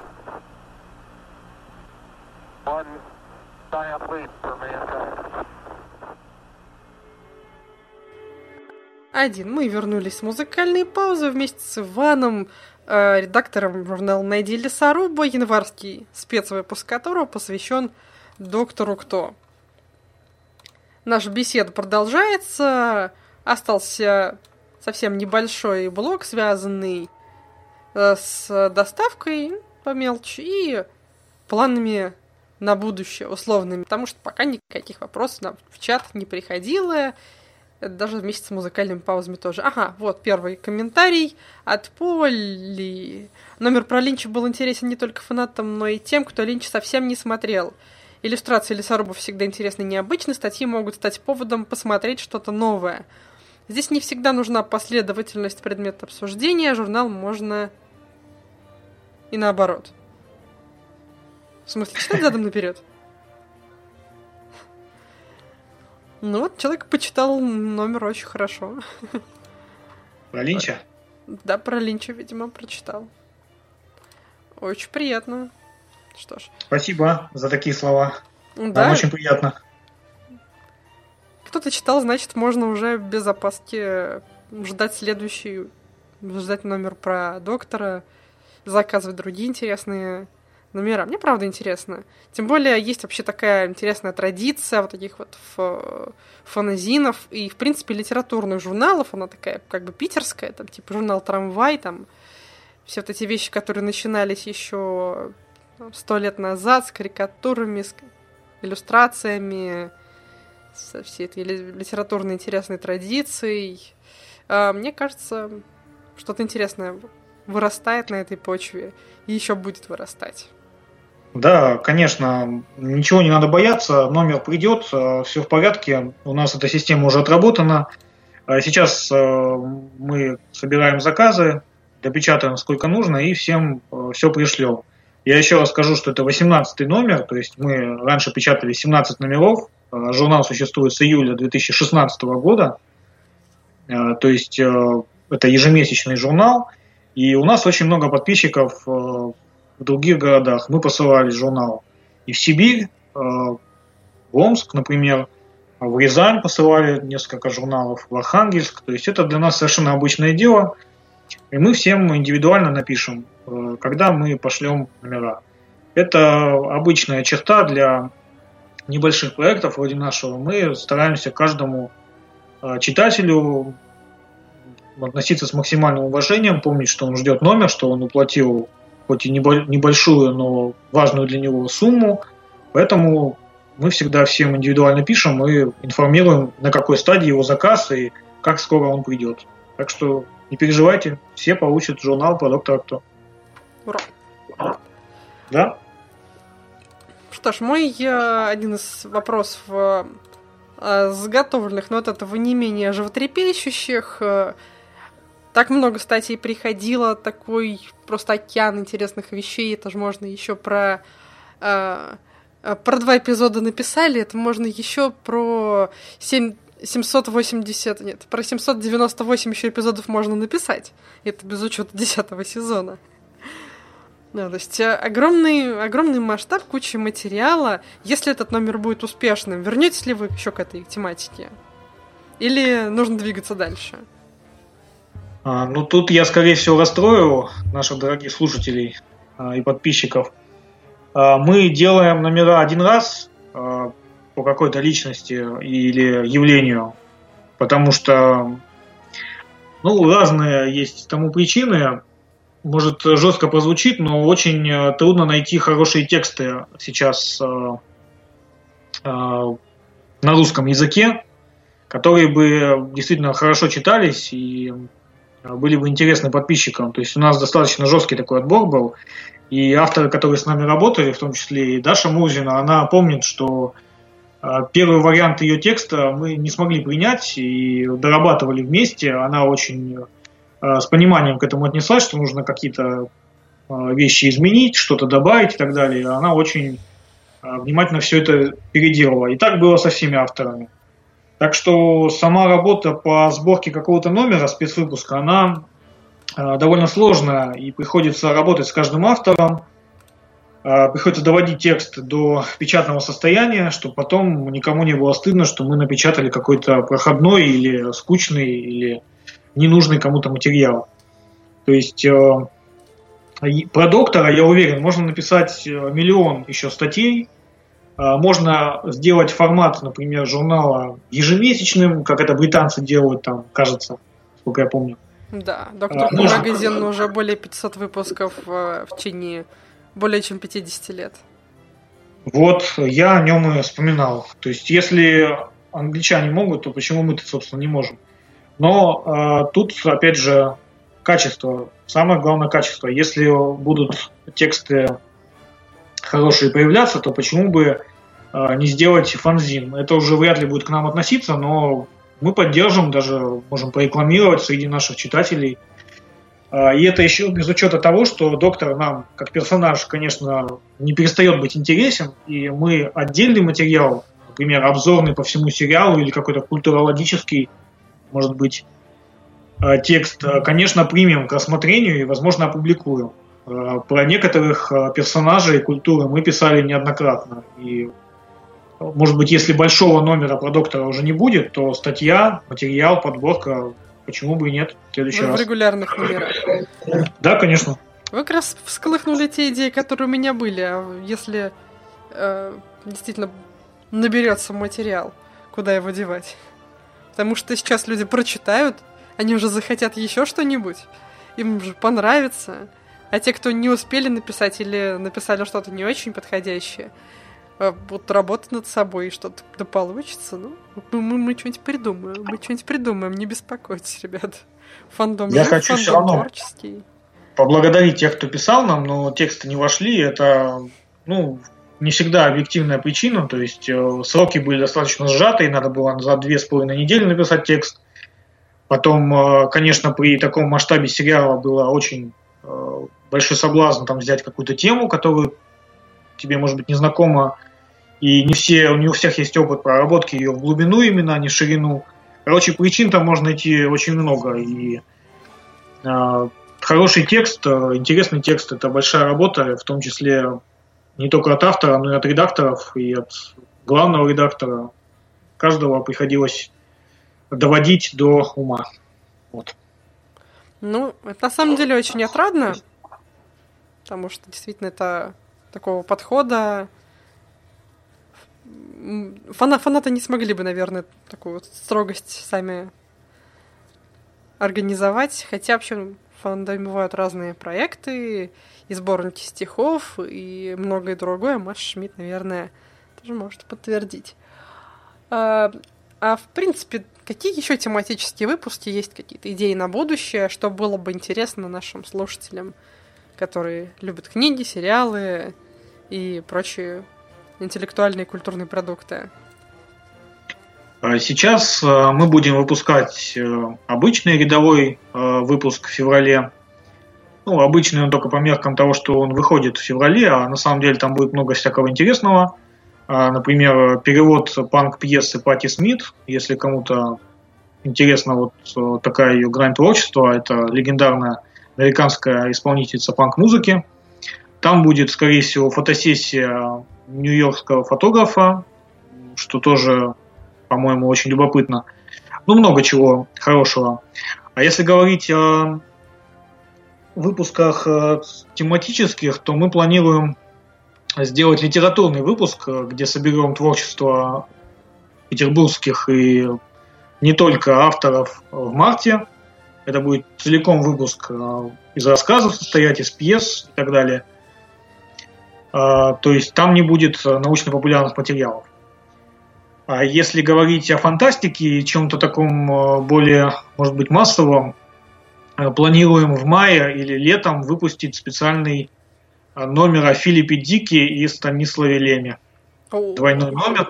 Один. Мы вернулись с музыкальной паузы вместе с Иваном. э, редактором журнала «Найди лесоруба», январский спецвыпуск которого посвящен доктору Кто. Наша беседа продолжается. Остался совсем небольшой блок, связанный с доставкой по мелочи и планами на будущее условными, потому что пока никаких вопросов нам в чат не приходило, даже вместе с музыкальными паузами тоже. Ага, вот первый комментарий от Поли. Номер про Линча был интересен не только фанатам, но и тем, кто Линча совсем не смотрел. Иллюстрации лесорубов всегда интересны и необычны, статьи могут стать поводом посмотреть что-то новое. Здесь не всегда нужна последовательность предмета обсуждения, журнал можно и наоборот. В смысле, читать задом наперед? Ну вот, человек почитал номер очень хорошо. Про Линча? Да, про Линча, видимо, прочитал. Очень приятно. Что ж. Спасибо за такие слова. Да, Нам очень приятно. Кто-то читал, значит, можно уже без опаски ждать следующий, ждать номер про доктора, заказывать другие интересные номера. Мне правда интересно. Тем более есть вообще такая интересная традиция вот таких вот фаназинов и, в принципе, литературных журналов. Она такая как бы питерская, там типа журнал «Трамвай», там все вот эти вещи, которые начинались еще сто лет назад с карикатурами, с иллюстрациями, со всей этой ли- литературной интересной традицией. А, Мне кажется, что-то интересное вырастает на этой почве и еще будет вырастать. Да, конечно, ничего не надо бояться, номер придет, все в порядке, у нас эта система уже отработана. А Сейчас мы собираем заказы, допечатаем сколько нужно и всем все пришлем. Я еще раз скажу, что это 18 номер, то есть мы раньше печатали 17 номеров, журнал существует с июля 2016 года, Э, то есть э, это ежемесячный журнал, и у нас очень много подписчиков э, в других городах. Мы посылали журнал и в Сибирь, э, в Омск, например, в Рязань посылали несколько журналов, в Архангельск. То есть это для нас совершенно обычное дело. И мы всем индивидуально напишем, э, когда мы пошлем номера. Это обычная черта для небольших проектов вроде нашего. Мы стараемся каждому э, читателю относиться с максимальным уважением, помнить, что он ждет номер, что он уплатил хоть и небо- небольшую, но важную для него сумму. Поэтому мы всегда всем индивидуально пишем и информируем, на какой стадии его заказ и как скоро он придет. Так что не переживайте, все получат журнал про доктора Кто. Ура! Да? Что ж, мой э, один из вопросов э, э, заготовленных, но от этого не менее животрепещущих. так много статей приходило, такой просто океан интересных вещей. Это же можно еще про... про два эпизода написали, это можно еще про 7, 780... Нет, про 798 еще эпизодов можно написать. Это без учета десятого сезона. Да, то есть э, огромный, огромный масштаб, куча материала. Если этот номер будет успешным, вернетесь ли вы еще к этой тематике? Или нужно двигаться дальше? А, ну, тут я, скорее всего, расстрою наших дорогих слушателей а, и подписчиков. А, мы делаем номера один раз а, по какой-то личности или явлению, потому что ну, разные есть тому причины. Может, жестко прозвучит, но очень э, трудно найти хорошие тексты сейчас э, э, на русском языке, которые бы действительно хорошо читались и были бы интересны подписчикам. То есть у нас достаточно жесткий такой отбор был. И авторы, которые с нами работали, в том числе и Даша Мурзина, она помнит, что первый вариант ее текста мы не смогли принять и дорабатывали вместе. Она очень с пониманием к этому отнеслась, что нужно какие-то э, вещи изменить, что-то добавить и так далее. Она очень э, внимательно все это переделала. И так было со всеми авторами. Так что сама работа по сборке какого-то номера спецвыпуска, она э, довольно сложная, и приходится работать с каждым автором, э, приходится доводить текст до печатного состояния, чтобы потом никому не было стыдно, что мы напечатали какой-то проходной или скучный, или ненужный кому-то материал. То есть э, Про доктора, я уверен, можно написать э, миллион еще статей. А, Можно сделать формат, например, журнала ежемесячным, как это британцы делают, там, кажется, сколько я помню. Да, доктор А, можно- магазин уже более 500 выпусков э, в течение более чем 50 лет. Вот я о нем и вспоминал. То есть, если англичане могут, то почему мы-то, собственно, не можем? Но э, тут, опять же, качество. Самое главное качество. Если будут тексты хорошие появляться, то почему бы э, не сделать фанзин? Это уже вряд ли будет к нам относиться, но мы поддержим, даже можем порекламировать среди наших читателей. А, И это еще без учета того, что доктор нам, как персонаж, конечно, не перестает быть интересен, и мы отдельный материал, например, обзорный по всему сериалу или какой-то культурологический, может быть, а, текст, а, конечно, примем к рассмотрению и, возможно, опубликуем. А, Про некоторых персонажей культуры мы писали неоднократно. И, может быть, если большого номера про доктора уже не будет, то статья, материал, подборка, почему бы и нет в следующий В раз. регулярных номерах. Да, конечно. Вы как раз всколыхнули те идеи, которые у меня были. А если э, действительно наберется материал, куда его девать? Потому что сейчас люди прочитают, они уже захотят еще что-нибудь, им же понравится. А те, кто не успели написать или написали что-то не очень подходящее, э, будут работать над собой, и что-то да получится. Ну, мы, мы, мы что-нибудь придумаем. Мы что-нибудь придумаем, не беспокойтесь, ребят. Фандом Я хочу фандом равно. творческий. поблагодарить тех, кто писал нам, но тексты не вошли. Это, ну, не всегда объективная причина. То есть э, сроки были достаточно сжаты, и надо было за две с половиной недели написать текст. Потом, э, конечно, при таком масштабе сериала было очень э, большой соблазн там взять какую-то тему, которую тебе, может быть, не знакома, и не все, не у всех есть опыт проработки ее в глубину именно, а не в ширину. Короче, причин там можно найти очень много, и хороший текст, интересный текст – это большая работа, в том числе не только от автора, но и от редакторов, и от главного редактора. Каждого приходилось доводить до ума. Вот. Ну, это на самом деле очень отрадно, потому что действительно это такого подхода фана- фанаты не смогли бы, наверное, такую вот строгость сами организовать, хотя в фандоме бывают разные проекты, и сборники стихов, и многое другое. Маша Шмидт, наверное, тоже может подтвердить. А, а в принципе, какие еще тематические выпуски есть какие-то идеи на будущее, что было бы интересно нашим слушателям, которые любят книги, сериалы и прочие интеллектуальные и культурные продукты? А Сейчас э, мы будем выпускать э, обычный рядовой э, выпуск в феврале. Ну, обычный он только по меркам того, что он выходит в феврале, а на самом деле там будет много всякого интересного. А, Например, перевод панк-пьесы Пати Смит, если кому-то интересна вот такая ее грань творчества, это легендарная американская исполнительница панк-музыки. Там будет, скорее всего, фотосессия нью-йоркского фотографа, что тоже, по-моему, очень любопытно. Ну, много чего хорошего. А если говорить о выпусках э, тематических, то мы планируем сделать литературный выпуск, э, где соберем творчество петербургских и не только авторов в марте. Это будет целиком выпуск э, из рассказов состоять, из пьес и так далее. То есть там не будет научно-популярных материалов. А если говорить о фантастике и чем-то таком э, более, может быть, массовом, э, планируем в мае или летом выпустить специальный э, номер о Филиппе Дике и Станиславе Леме. Двойной номер,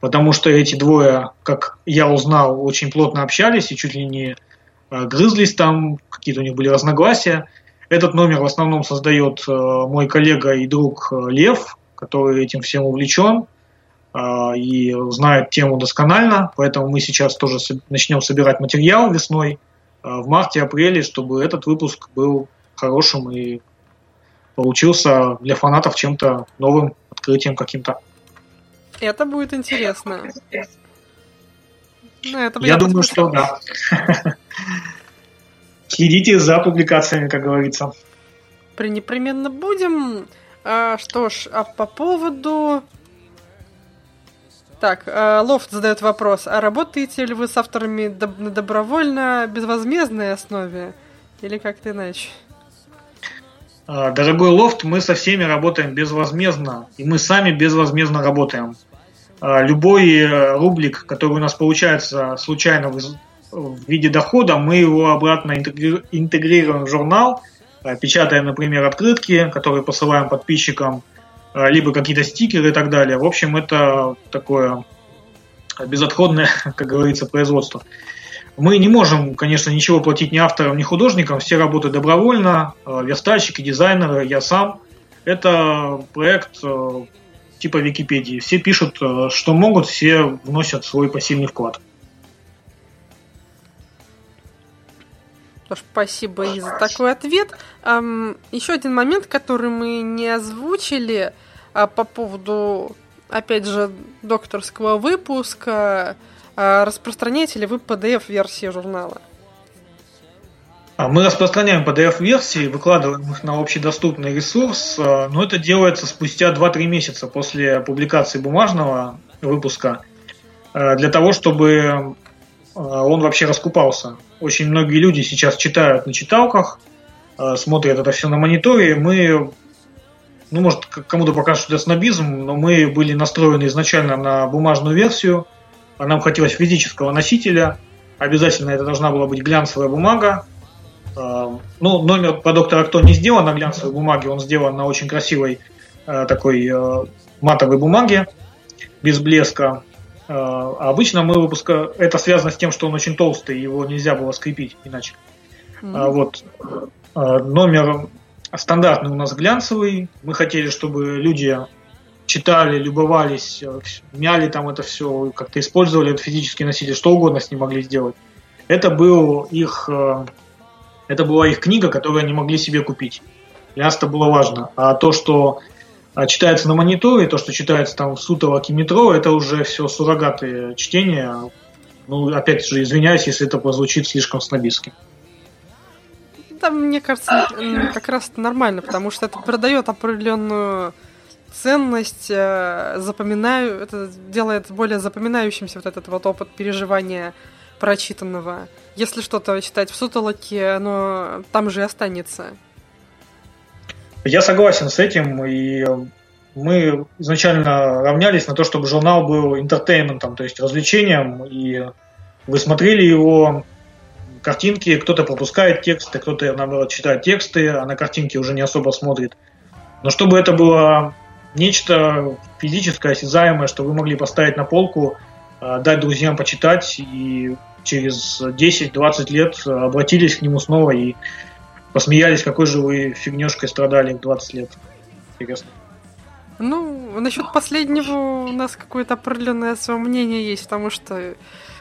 потому что эти двое, как я узнал, очень плотно общались и чуть ли не грызлись там, какие-то у них были разногласия. Этот номер в основном создает мой коллега и друг Лев, который этим всем увлечен и знает тему досконально, поэтому мы сейчас тоже начнем собирать материал весной, э, в марте-апреле, чтобы этот выпуск был хорошим и получился для фанатов чем-то новым, открытием каким-то. Это будет интересно. Ну, это Я думаю, что да. Следите за публикациями, как говорится. пренепременно будем. А, что ж, а по поводу... Так, а, Лофт задает вопрос. А работаете ли вы с авторами доб- на добровольно-безвозмездной основе? Или как-то иначе? А, Дорогой лофт, мы со всеми работаем безвозмездно, и мы сами безвозмездно работаем. А, Любой э, рублик, который у нас получается случайно в, виде дохода, мы его обратно интегри- интегрируем в журнал, а, печатаем, например, открытки, которые посылаем подписчикам, либо какие-то стикеры и так далее. В общем, это такое безотходное, как говорится, производство. Мы не можем, конечно, ничего платить ни авторам, ни художникам. Все работают добровольно. Верстальщики, дизайнеры, я сам. Это проект э, типа Википедии. Все пишут, что могут, все вносят свой пассивный вклад. Спасибо и за такой ответ. Еще один момент, который мы не озвучили а, по поводу, опять же, докторского выпуска. А, распространяете ли вы PDF-версии журнала? А Мы распространяем PDF-версии, выкладываем их на общедоступный ресурс, э, но это делается спустя 2-3 месяца после публикации бумажного выпуска, для того, чтобы он вообще раскупался. Очень многие люди сейчас читают на читалках, смотрят это все на мониторе. Мы, ну, может, кому-то покажется, что это снобизм, но мы были настроены изначально на бумажную версию, а нам хотелось физического носителя. Обязательно это должна была быть глянцевая бумага, Э, Ну, номер по доктора Кто не сделан на глянцевой бумаге, он сделан на очень красивой э, такой э, матовой бумаге, без блеска. А обычно мы выпускаем... Это связано с тем, что он очень толстый, его нельзя было скрепить иначе. А, вот. Номер стандартный у нас глянцевый. Мы хотели, чтобы люди читали, любовались, э, мяли там это все, как-то использовали этот физический носитель, что угодно с ним могли сделать. Это был их э, это была их книга, которую они могли себе купить. Для нас это было важно. А то, что а, читается на мониторе, то, что читается там в сутолоке метро, это уже все суррогаты чтения. Ну, опять же, извиняюсь, если это прозвучит слишком снобистски. Там, мне кажется, как раз это нормально, потому что это продает определенную ценность, э, запоминаю, это делает более запоминающимся вот этот вот опыт переживания прочитанного. Если что-то читать в сутолоке, оно там же и останется. Я согласен с этим, и мы изначально равнялись на то, чтобы журнал был интертейментом, то есть развлечением, и вы смотрели его, картинки, кто-то пропускает тексты, кто-то, наоборот, читает тексты, а на картинке уже не особо смотрит. Но чтобы это было нечто физическое, осязаемое, что вы могли поставить на полку, э, дать друзьям почитать, и через 10-20 лет обратились к нему снова и посмеялись, какой же вы фигнешкой страдали в 20 лет. Интересно. Ну, насчет последнего у нас какое-то определенное свое мнение есть, потому что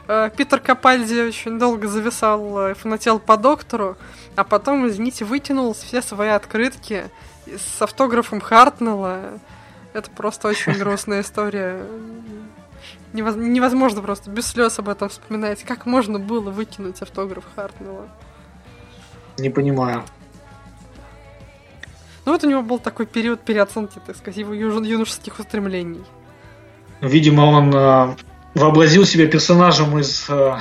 Питер Капальди очень долго зависал э, фанател по доктору, а потом, извините, вытянул все свои открытки с автографом Хартнелла. Это просто очень грустная история. Невоз- невозможно просто без слез об этом вспоминать. Как можно было выкинуть автограф Хартнелла? Не понимаю. Ну вот у него был такой период переоценки, так сказать, его юношеских устремлений. Видимо, он э, вообразил себя персонажем из э,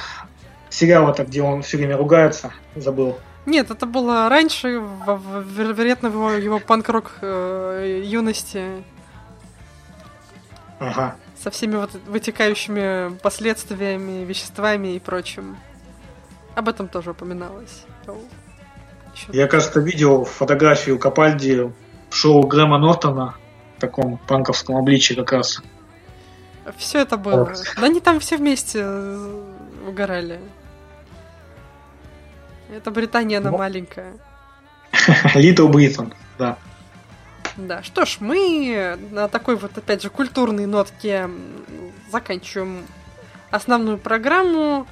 сериала, так, где он все время ругается. Забыл. Нет, это было раньше, вероятно, в его, его панк-рок э, юности, Ага. со всеми вот вытекающими последствиями, веществами и прочим. Об этом тоже упоминалось. Я, кажется, видел фотографию Капальди в шоу Грэма Нортона в таком панковском обличии как раз. Все это было. Да они там все вместе э, угорали. Это Британия, она Ну. маленькая. Little Britain, да. Да, что ж, мы на такой вот, опять же, культурной нотке заканчиваем основную программу.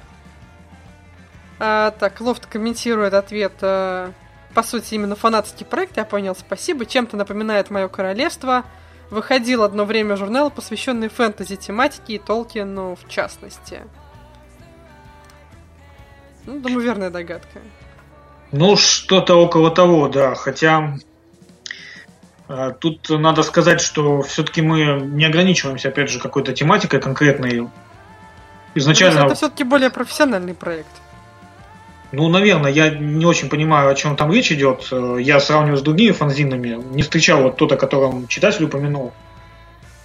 А, так, Лофт комментирует ответ. а, по сути, именно фанатский проект, я понял, спасибо. Чем-то напоминает мое королевство. Выходил одно время журнал, посвященный фэнтези тематике и Толкину в частности. Ну, думаю, верная догадка. Ну, что-то около того, да. Хотя Э, Тут надо сказать, что все-таки мы не ограничиваемся, опять же, какой-то тематикой конкретной. Изначально, Это все-таки более профессиональный проект. Ну, наверное, я не очень понимаю, о чем там речь идет. Э, Я сравниваю с другими фанзинами. Не встречал вот тот, о котором читатель упомянул.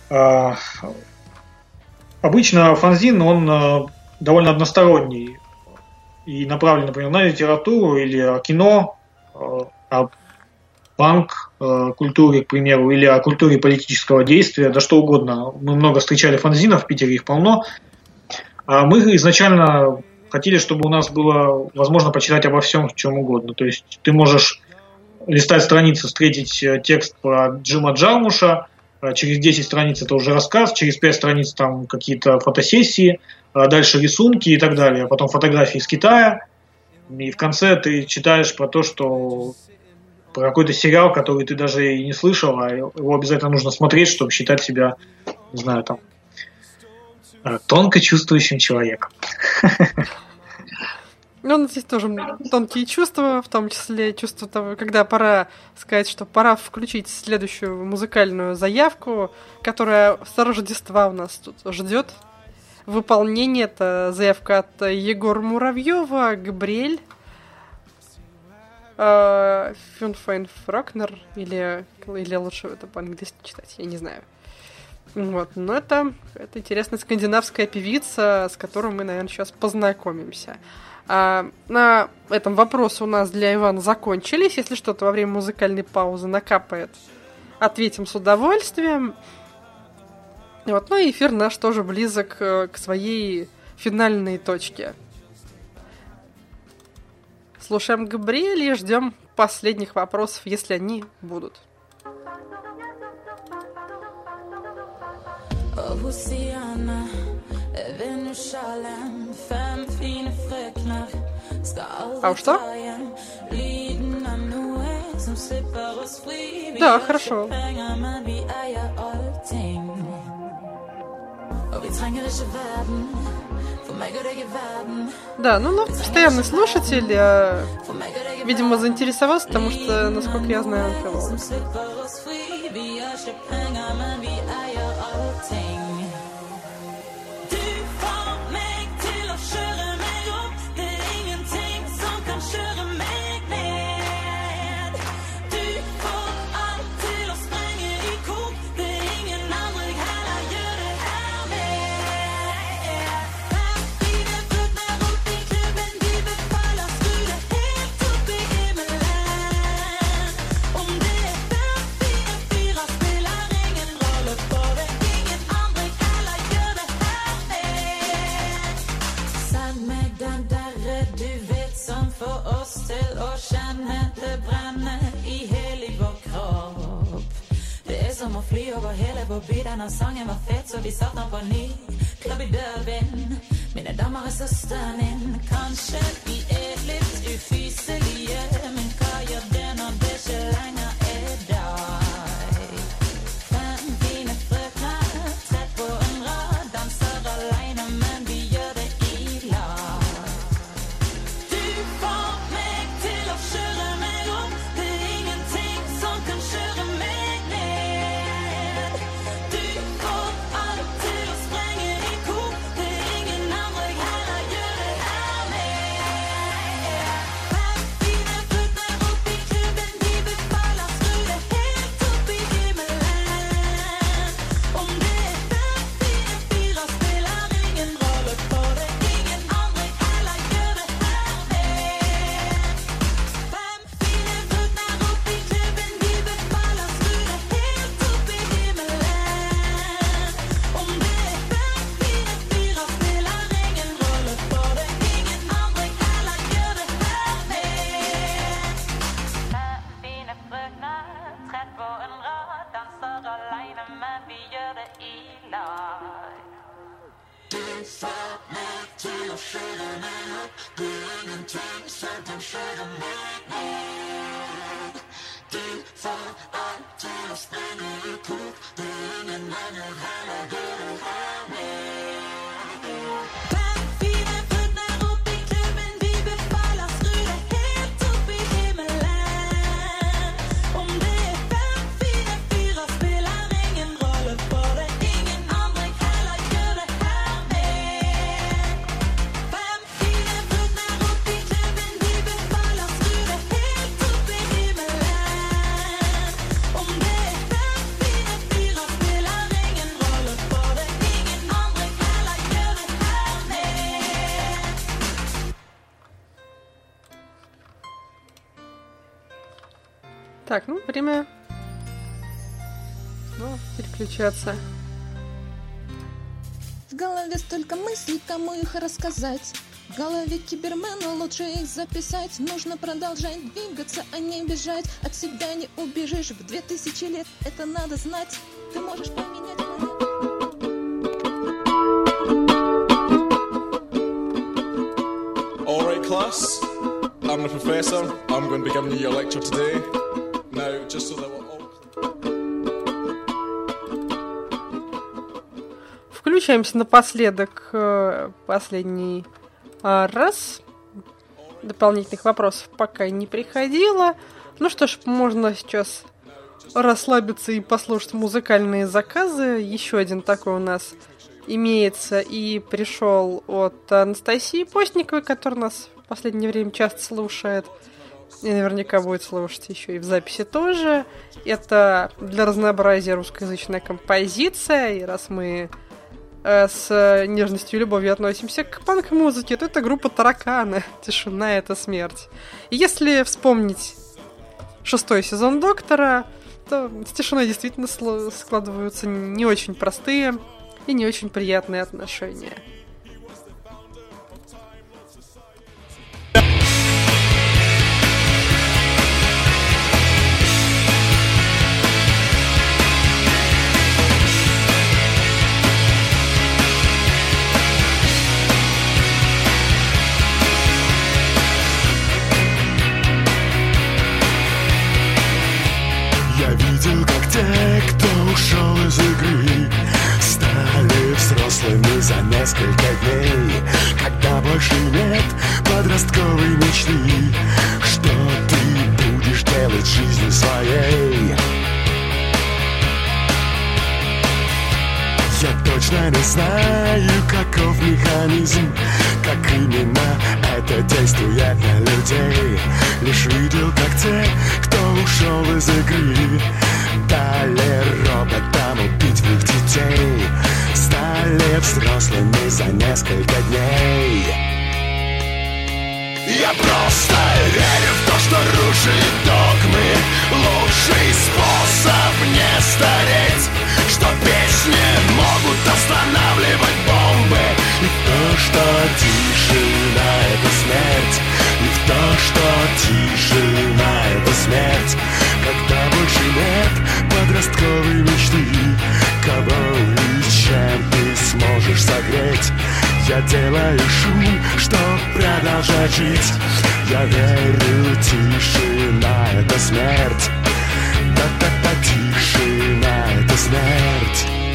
А, Обычно фанзин, он э, довольно односторонний и направлен, например, на литературу или кино, э, о банк культуре, к примеру, или о культуре политического действия, да что угодно. Мы много встречали фанзинов в Питере, их полно. А мы изначально хотели, чтобы у нас было возможно почитать обо всем, чем угодно. То есть ты можешь листать страницы, встретить э, текст про Джима Джармуша, а через 10 страниц это уже рассказ, через 5 страниц там какие-то фотосессии, а дальше рисунки и так далее, а потом фотографии из Китая, и в конце ты читаешь про то, что про какой-то сериал, который ты даже и не слышал, а его обязательно нужно смотреть, чтобы считать себя, не знаю, там, э, тонко чувствующим человеком. Ну, у нас есть тоже тонкие чувства, в том числе чувство того, когда пора сказать, что пора включить следующую музыкальную заявку, которая с Рождества у нас тут ждет. Выполнение это заявка от Егора Муравьева, Габриэль, э, Фюнфайн Фрокнер, или, или лучше это по-английски читать, я не знаю. Вот, но это, это интересная скандинавская певица, с которой мы, наверное, сейчас познакомимся. А, на этом вопросы у нас для Ивана закончились. Если что-то во время музыкальной паузы накапает, ответим с удовольствием. Вот, ну и эфир наш тоже близок э, к своей финальной точке. Слушаем Габриэля и ждем последних вопросов, если они будут. Hosianna över Jerusalem Fem А Lyden av Noe som slipper oss fri Vi Да, har хорошо. ikke penger, men vi eier allting Og vi trenger ikke verden For meg og deg er verden Да, ну, ну постоянный слушатель, э, er видимо, заинтересовался, потому что, насколько я знаю, он take and I sung in my fit to be something for me. Так, ну, время ну, переключаться. В голове столько мыслей, кому их рассказать. В голове кибермена лучше их записать. Нужно продолжать двигаться, а не бежать. От себя не убежишь в две тысячи лет. Это надо знать. Ты можешь поменять. Alright, class. I'm the professor. I'm going to be giving you your lecture today. Now, just so that we're all. Включаемся напоследок э, последний а, раз. Дополнительных вопросов пока не приходило. Ну что ж, можно сейчас расслабиться и послушать музыкальные заказы. Еще один такой у нас имеется и пришел от Анастасии Постниковой, которая нас в последнее время часто слушает. И наверняка будет слушать еще и в записи тоже. Это для разнообразия русскоязычная композиция. И раз мы э, с нежностью и любовью относимся к панк-музыке, то это группа Тараканы. Тишина — это смерть. И если вспомнить шестой сезон Доктора, то с тишиной действительно складываются не очень простые и не очень приятные отношения. Несколько дней, когда больше нет подростковой мечты, что ты будешь делать жизнью своей. Я точно не знаю, каков механизм, как именно это действует на людей. Лишь видел, как те, кто ушел из игры, дали роботам убить в них детей, стали взрослыми за несколько дней. Я просто верю в то, что рушит догмы. Лучший способ не стареть Что песни могут останавливать бомбы. И в то, что тишина — это смерть. И в то, что тишина — это смерть. Когда больше нет подростковой мечты Кого и чем ты сможешь согреть? Я делаю шум, чтоб продолжать жить. Я верю, тишина — это смерть. Да-да-да, тишина — это смерть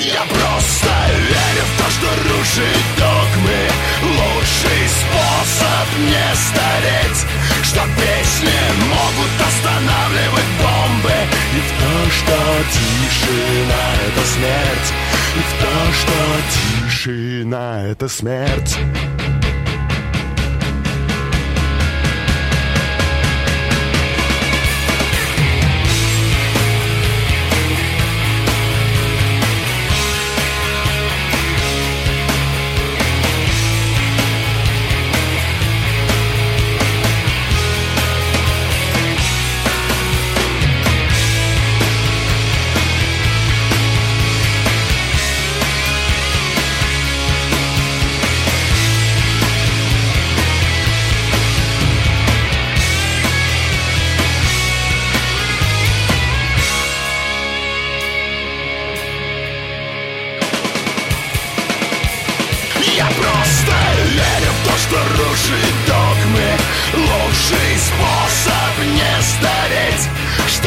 я просто верю в то, что рушит догмы Лучший способ не стареть. Что песни могут останавливать бомбы. И в то, что тишина — это смерть. И в то, что тишина — это смерть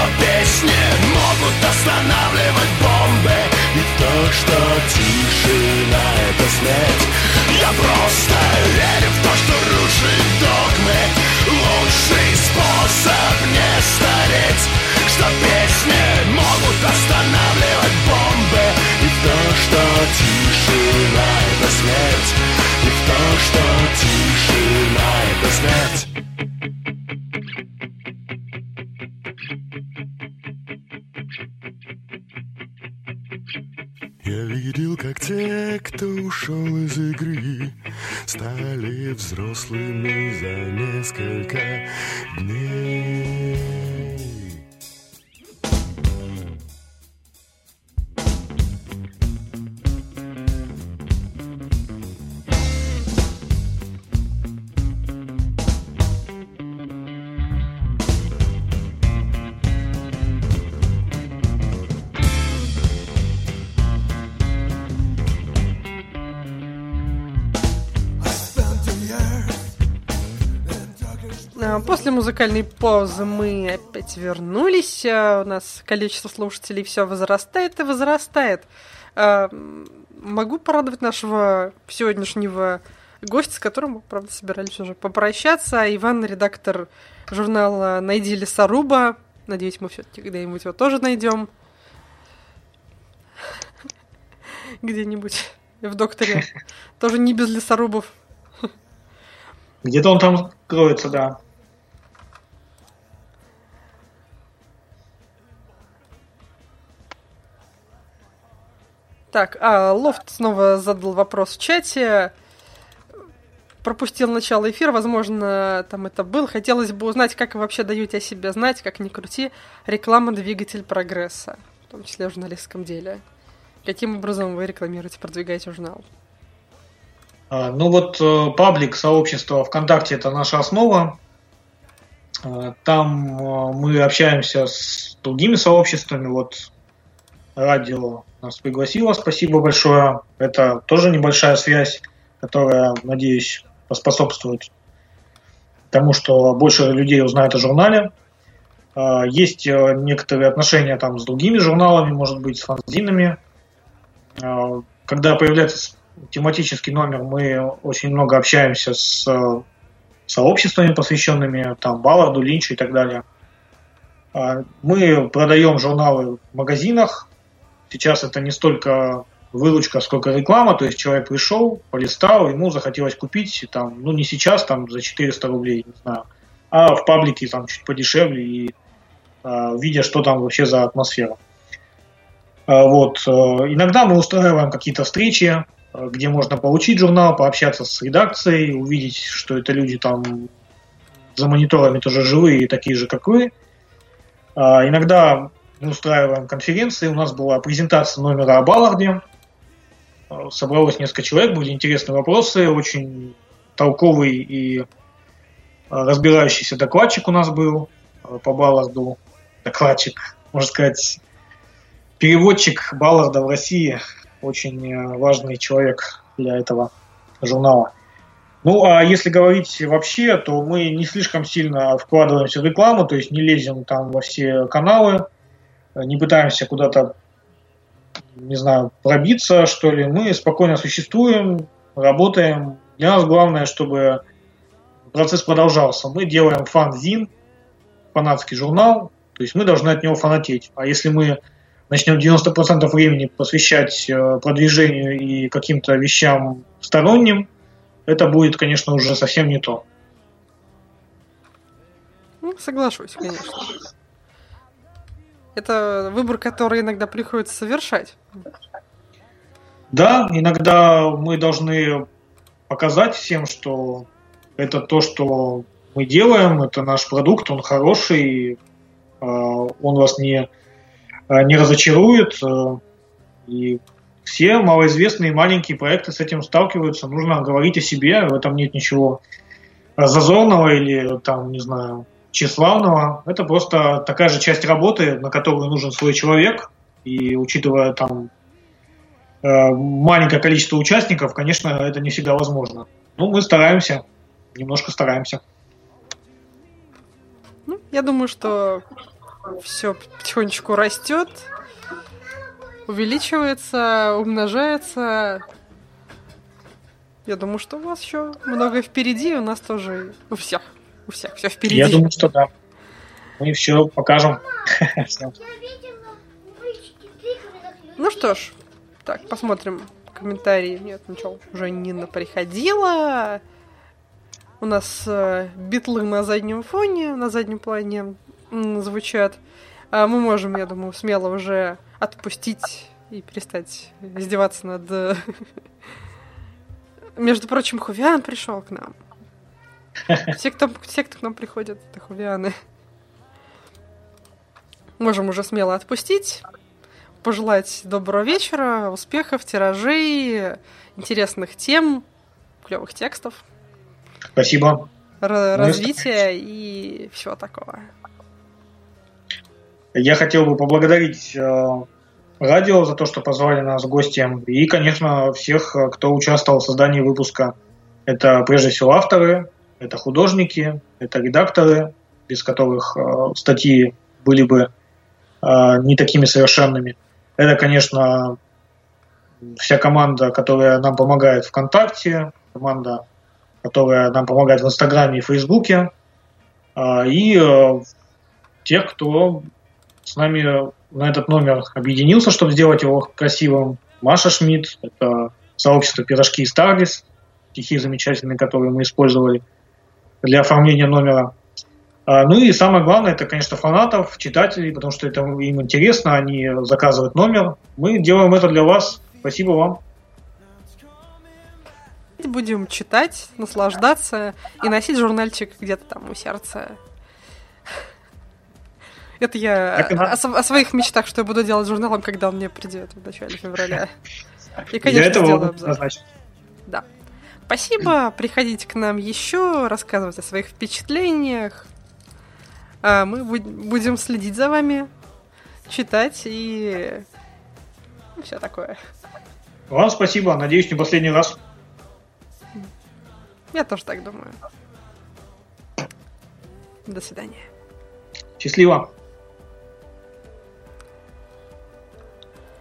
Что песни могут останавливать бомбы. И то, что тишина — это смерть. Я просто верю в то, что рушит догмы. Лучший способ не стареть. Что песни могут останавливать бомбы. И то, что тишина — это смерть. И в то, что тишина — это смерть Я видел, как те, кто ушел из игры, стали взрослыми за несколько дней. Музыкальной паузы мы опять вернулись. А, У нас количество слушателей все возрастает и возрастает. М, Могу порадовать нашего сегодняшнего гостя, с которым мы, правда, собирались уже попрощаться. Иван, редактор журнала «Найди лесоруба». Надеюсь, мы все-таки когда-нибудь его тоже найдем. Где-нибудь в докторе. Тоже не без лесорубов. Где-то он там кроется, да. Так, а Лофт снова задал вопрос в чате. Пропустил начало эфира, возможно, там это был. Хотелось бы узнать, как вы вообще даете о себе знать, как ни крути, реклама двигатель прогресса, в том числе в журналистском деле. Каким образом вы рекламируете, продвигаете журнал? А, Ну вот э, паблик сообщества ВКонтакте это наша основа. Э, Там э, мы общаемся с другими сообществами. Вот радио нас пригласило, спасибо большое. Это тоже небольшая связь, которая, надеюсь, поспособствует тому, что больше людей узнает о журнале. А, Есть э, некоторые отношения там с другими журналами, может быть, с фанзинами. А, Когда появляется тематический номер, мы очень много общаемся с э, сообществами, посвященными там Балларду, Линчу и так далее. А, Мы продаем журналы в магазинах. Сейчас это не столько выручка, сколько реклама. То есть человек пришел, полистал, ему захотелось купить, там, ну не сейчас, там за 400 рублей, не знаю, а в паблике там чуть подешевле и а, видя, что там вообще за атмосфера. А, Вот. э, Иногда мы устраиваем какие-то встречи, э, где можно получить журнал, пообщаться с редакцией, увидеть, что это люди там за мониторами тоже живые, такие же, как вы. А, Иногда мы устраиваем конференции. У нас была презентация номера о Балларде. Э, Собралось несколько человек, были интересные вопросы, очень толковый и э, разбирающийся докладчик у нас был э, по Балларду. Докладчик, можно сказать, переводчик Балларда в России. Очень важный человек для этого журнала. Ну, а если говорить вообще, то мы не слишком сильно вкладываемся в рекламу, то есть не лезем там во все каналы, не пытаемся куда-то, не знаю, пробиться, что ли. Мы спокойно существуем, работаем. Для нас главное, чтобы процесс продолжался. Мы делаем фан-зин, фанатский журнал, то есть мы должны от него фанатеть. А если мы начнем 90% времени посвящать э, продвижению и каким-то вещам сторонним, это будет, конечно, уже совсем не то. Ну, соглашусь, конечно. Это выбор, который иногда приходится совершать. Да, иногда мы должны показать всем, что это то, что мы делаем, это наш продукт, он хороший, э, он вас не, э, не разочарует. э, И все малоизвестные маленькие проекты с этим сталкиваются. Нужно говорить о себе, в этом нет ничего зазорного или там, не знаю, тщеславного. Это просто такая же часть работы, на которую нужен свой человек. И учитывая там э, маленькое количество участников, конечно, это не всегда возможно. Ну, мы стараемся, немножко стараемся. Ну, я думаю, что все потихонечку растет, увеличивается, умножается. Я думаю, что у вас еще много впереди, у нас тоже у всех, у всех все впереди. Я думаю, что да. Мы все покажем. Ну что ж, так, посмотрим комментарии. Нет, ничего, уже Нина приходила. У нас э, битлы на заднем фоне, на заднем плане м, звучат. А мы можем, я думаю, смело уже отпустить и перестать издеваться над э, Между прочим, Хувиан пришел к нам. Все, кто, все, кто к нам приходят, это Хувианы. Можем уже смело отпустить. Пожелать доброго вечера, успехов, тиражей, интересных тем, клевых текстов, Спасибо. ра- Ну развития и всего такого. Я хотел бы поблагодарить э, радио за то, что позвали нас гостем, и, конечно, всех, э, кто участвовал в создании выпуска. Это прежде всего авторы, это художники, это редакторы, без которых э, статьи были бы э, не такими совершенными. Это, конечно, вся команда, которая нам помогает ВКонтакте, команда, которая нам помогает в Инстаграме и Фейсбуке, а, и э, тех, кто с нами на этот номер объединился, чтобы сделать его красивым. Маша Шмидт, это сообщество «Пирожки и Старлис», стихи замечательные, которые мы использовали для оформления номера. А, Ну и самое главное, это, конечно, фанатов, читателей, потому что это им интересно, они заказывают номер. Мы делаем это для вас. Спасибо вам. Будем читать, наслаждаться и носить журнальчик где-то там у сердца. Это я о, св- о своих мечтах, что я буду делать с журналом, когда он мне придет в начале февраля. И, конечно, этого сделаю обзор. Спасибо. Приходите к нам еще, рассказывать о своих впечатлениях. А мы буд- будем следить за вами, читать и все такое. Вам спасибо. Надеюсь, не последний раз. Я тоже так думаю. До свидания. Счастливо.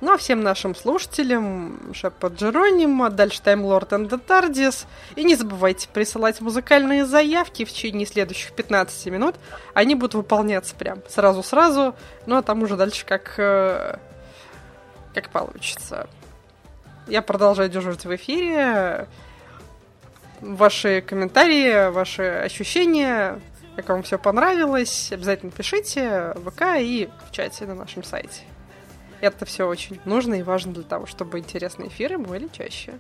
Ну а всем нашим слушателям Шепа Джеронима, дальше Таймлорд and the. И не забывайте присылать музыкальные заявки в течение следующих 15 минут. Они будут выполняться прям сразу-сразу. Ну а там уже дальше как, э, как получится. Я продолжаю дежурить в эфире. Ваши комментарии, ваши ощущения, как вам все понравилось, обязательно пишите в ВК и в чате на нашем сайте. Это все очень нужно и важно для того, чтобы интересные эфиры были чаще.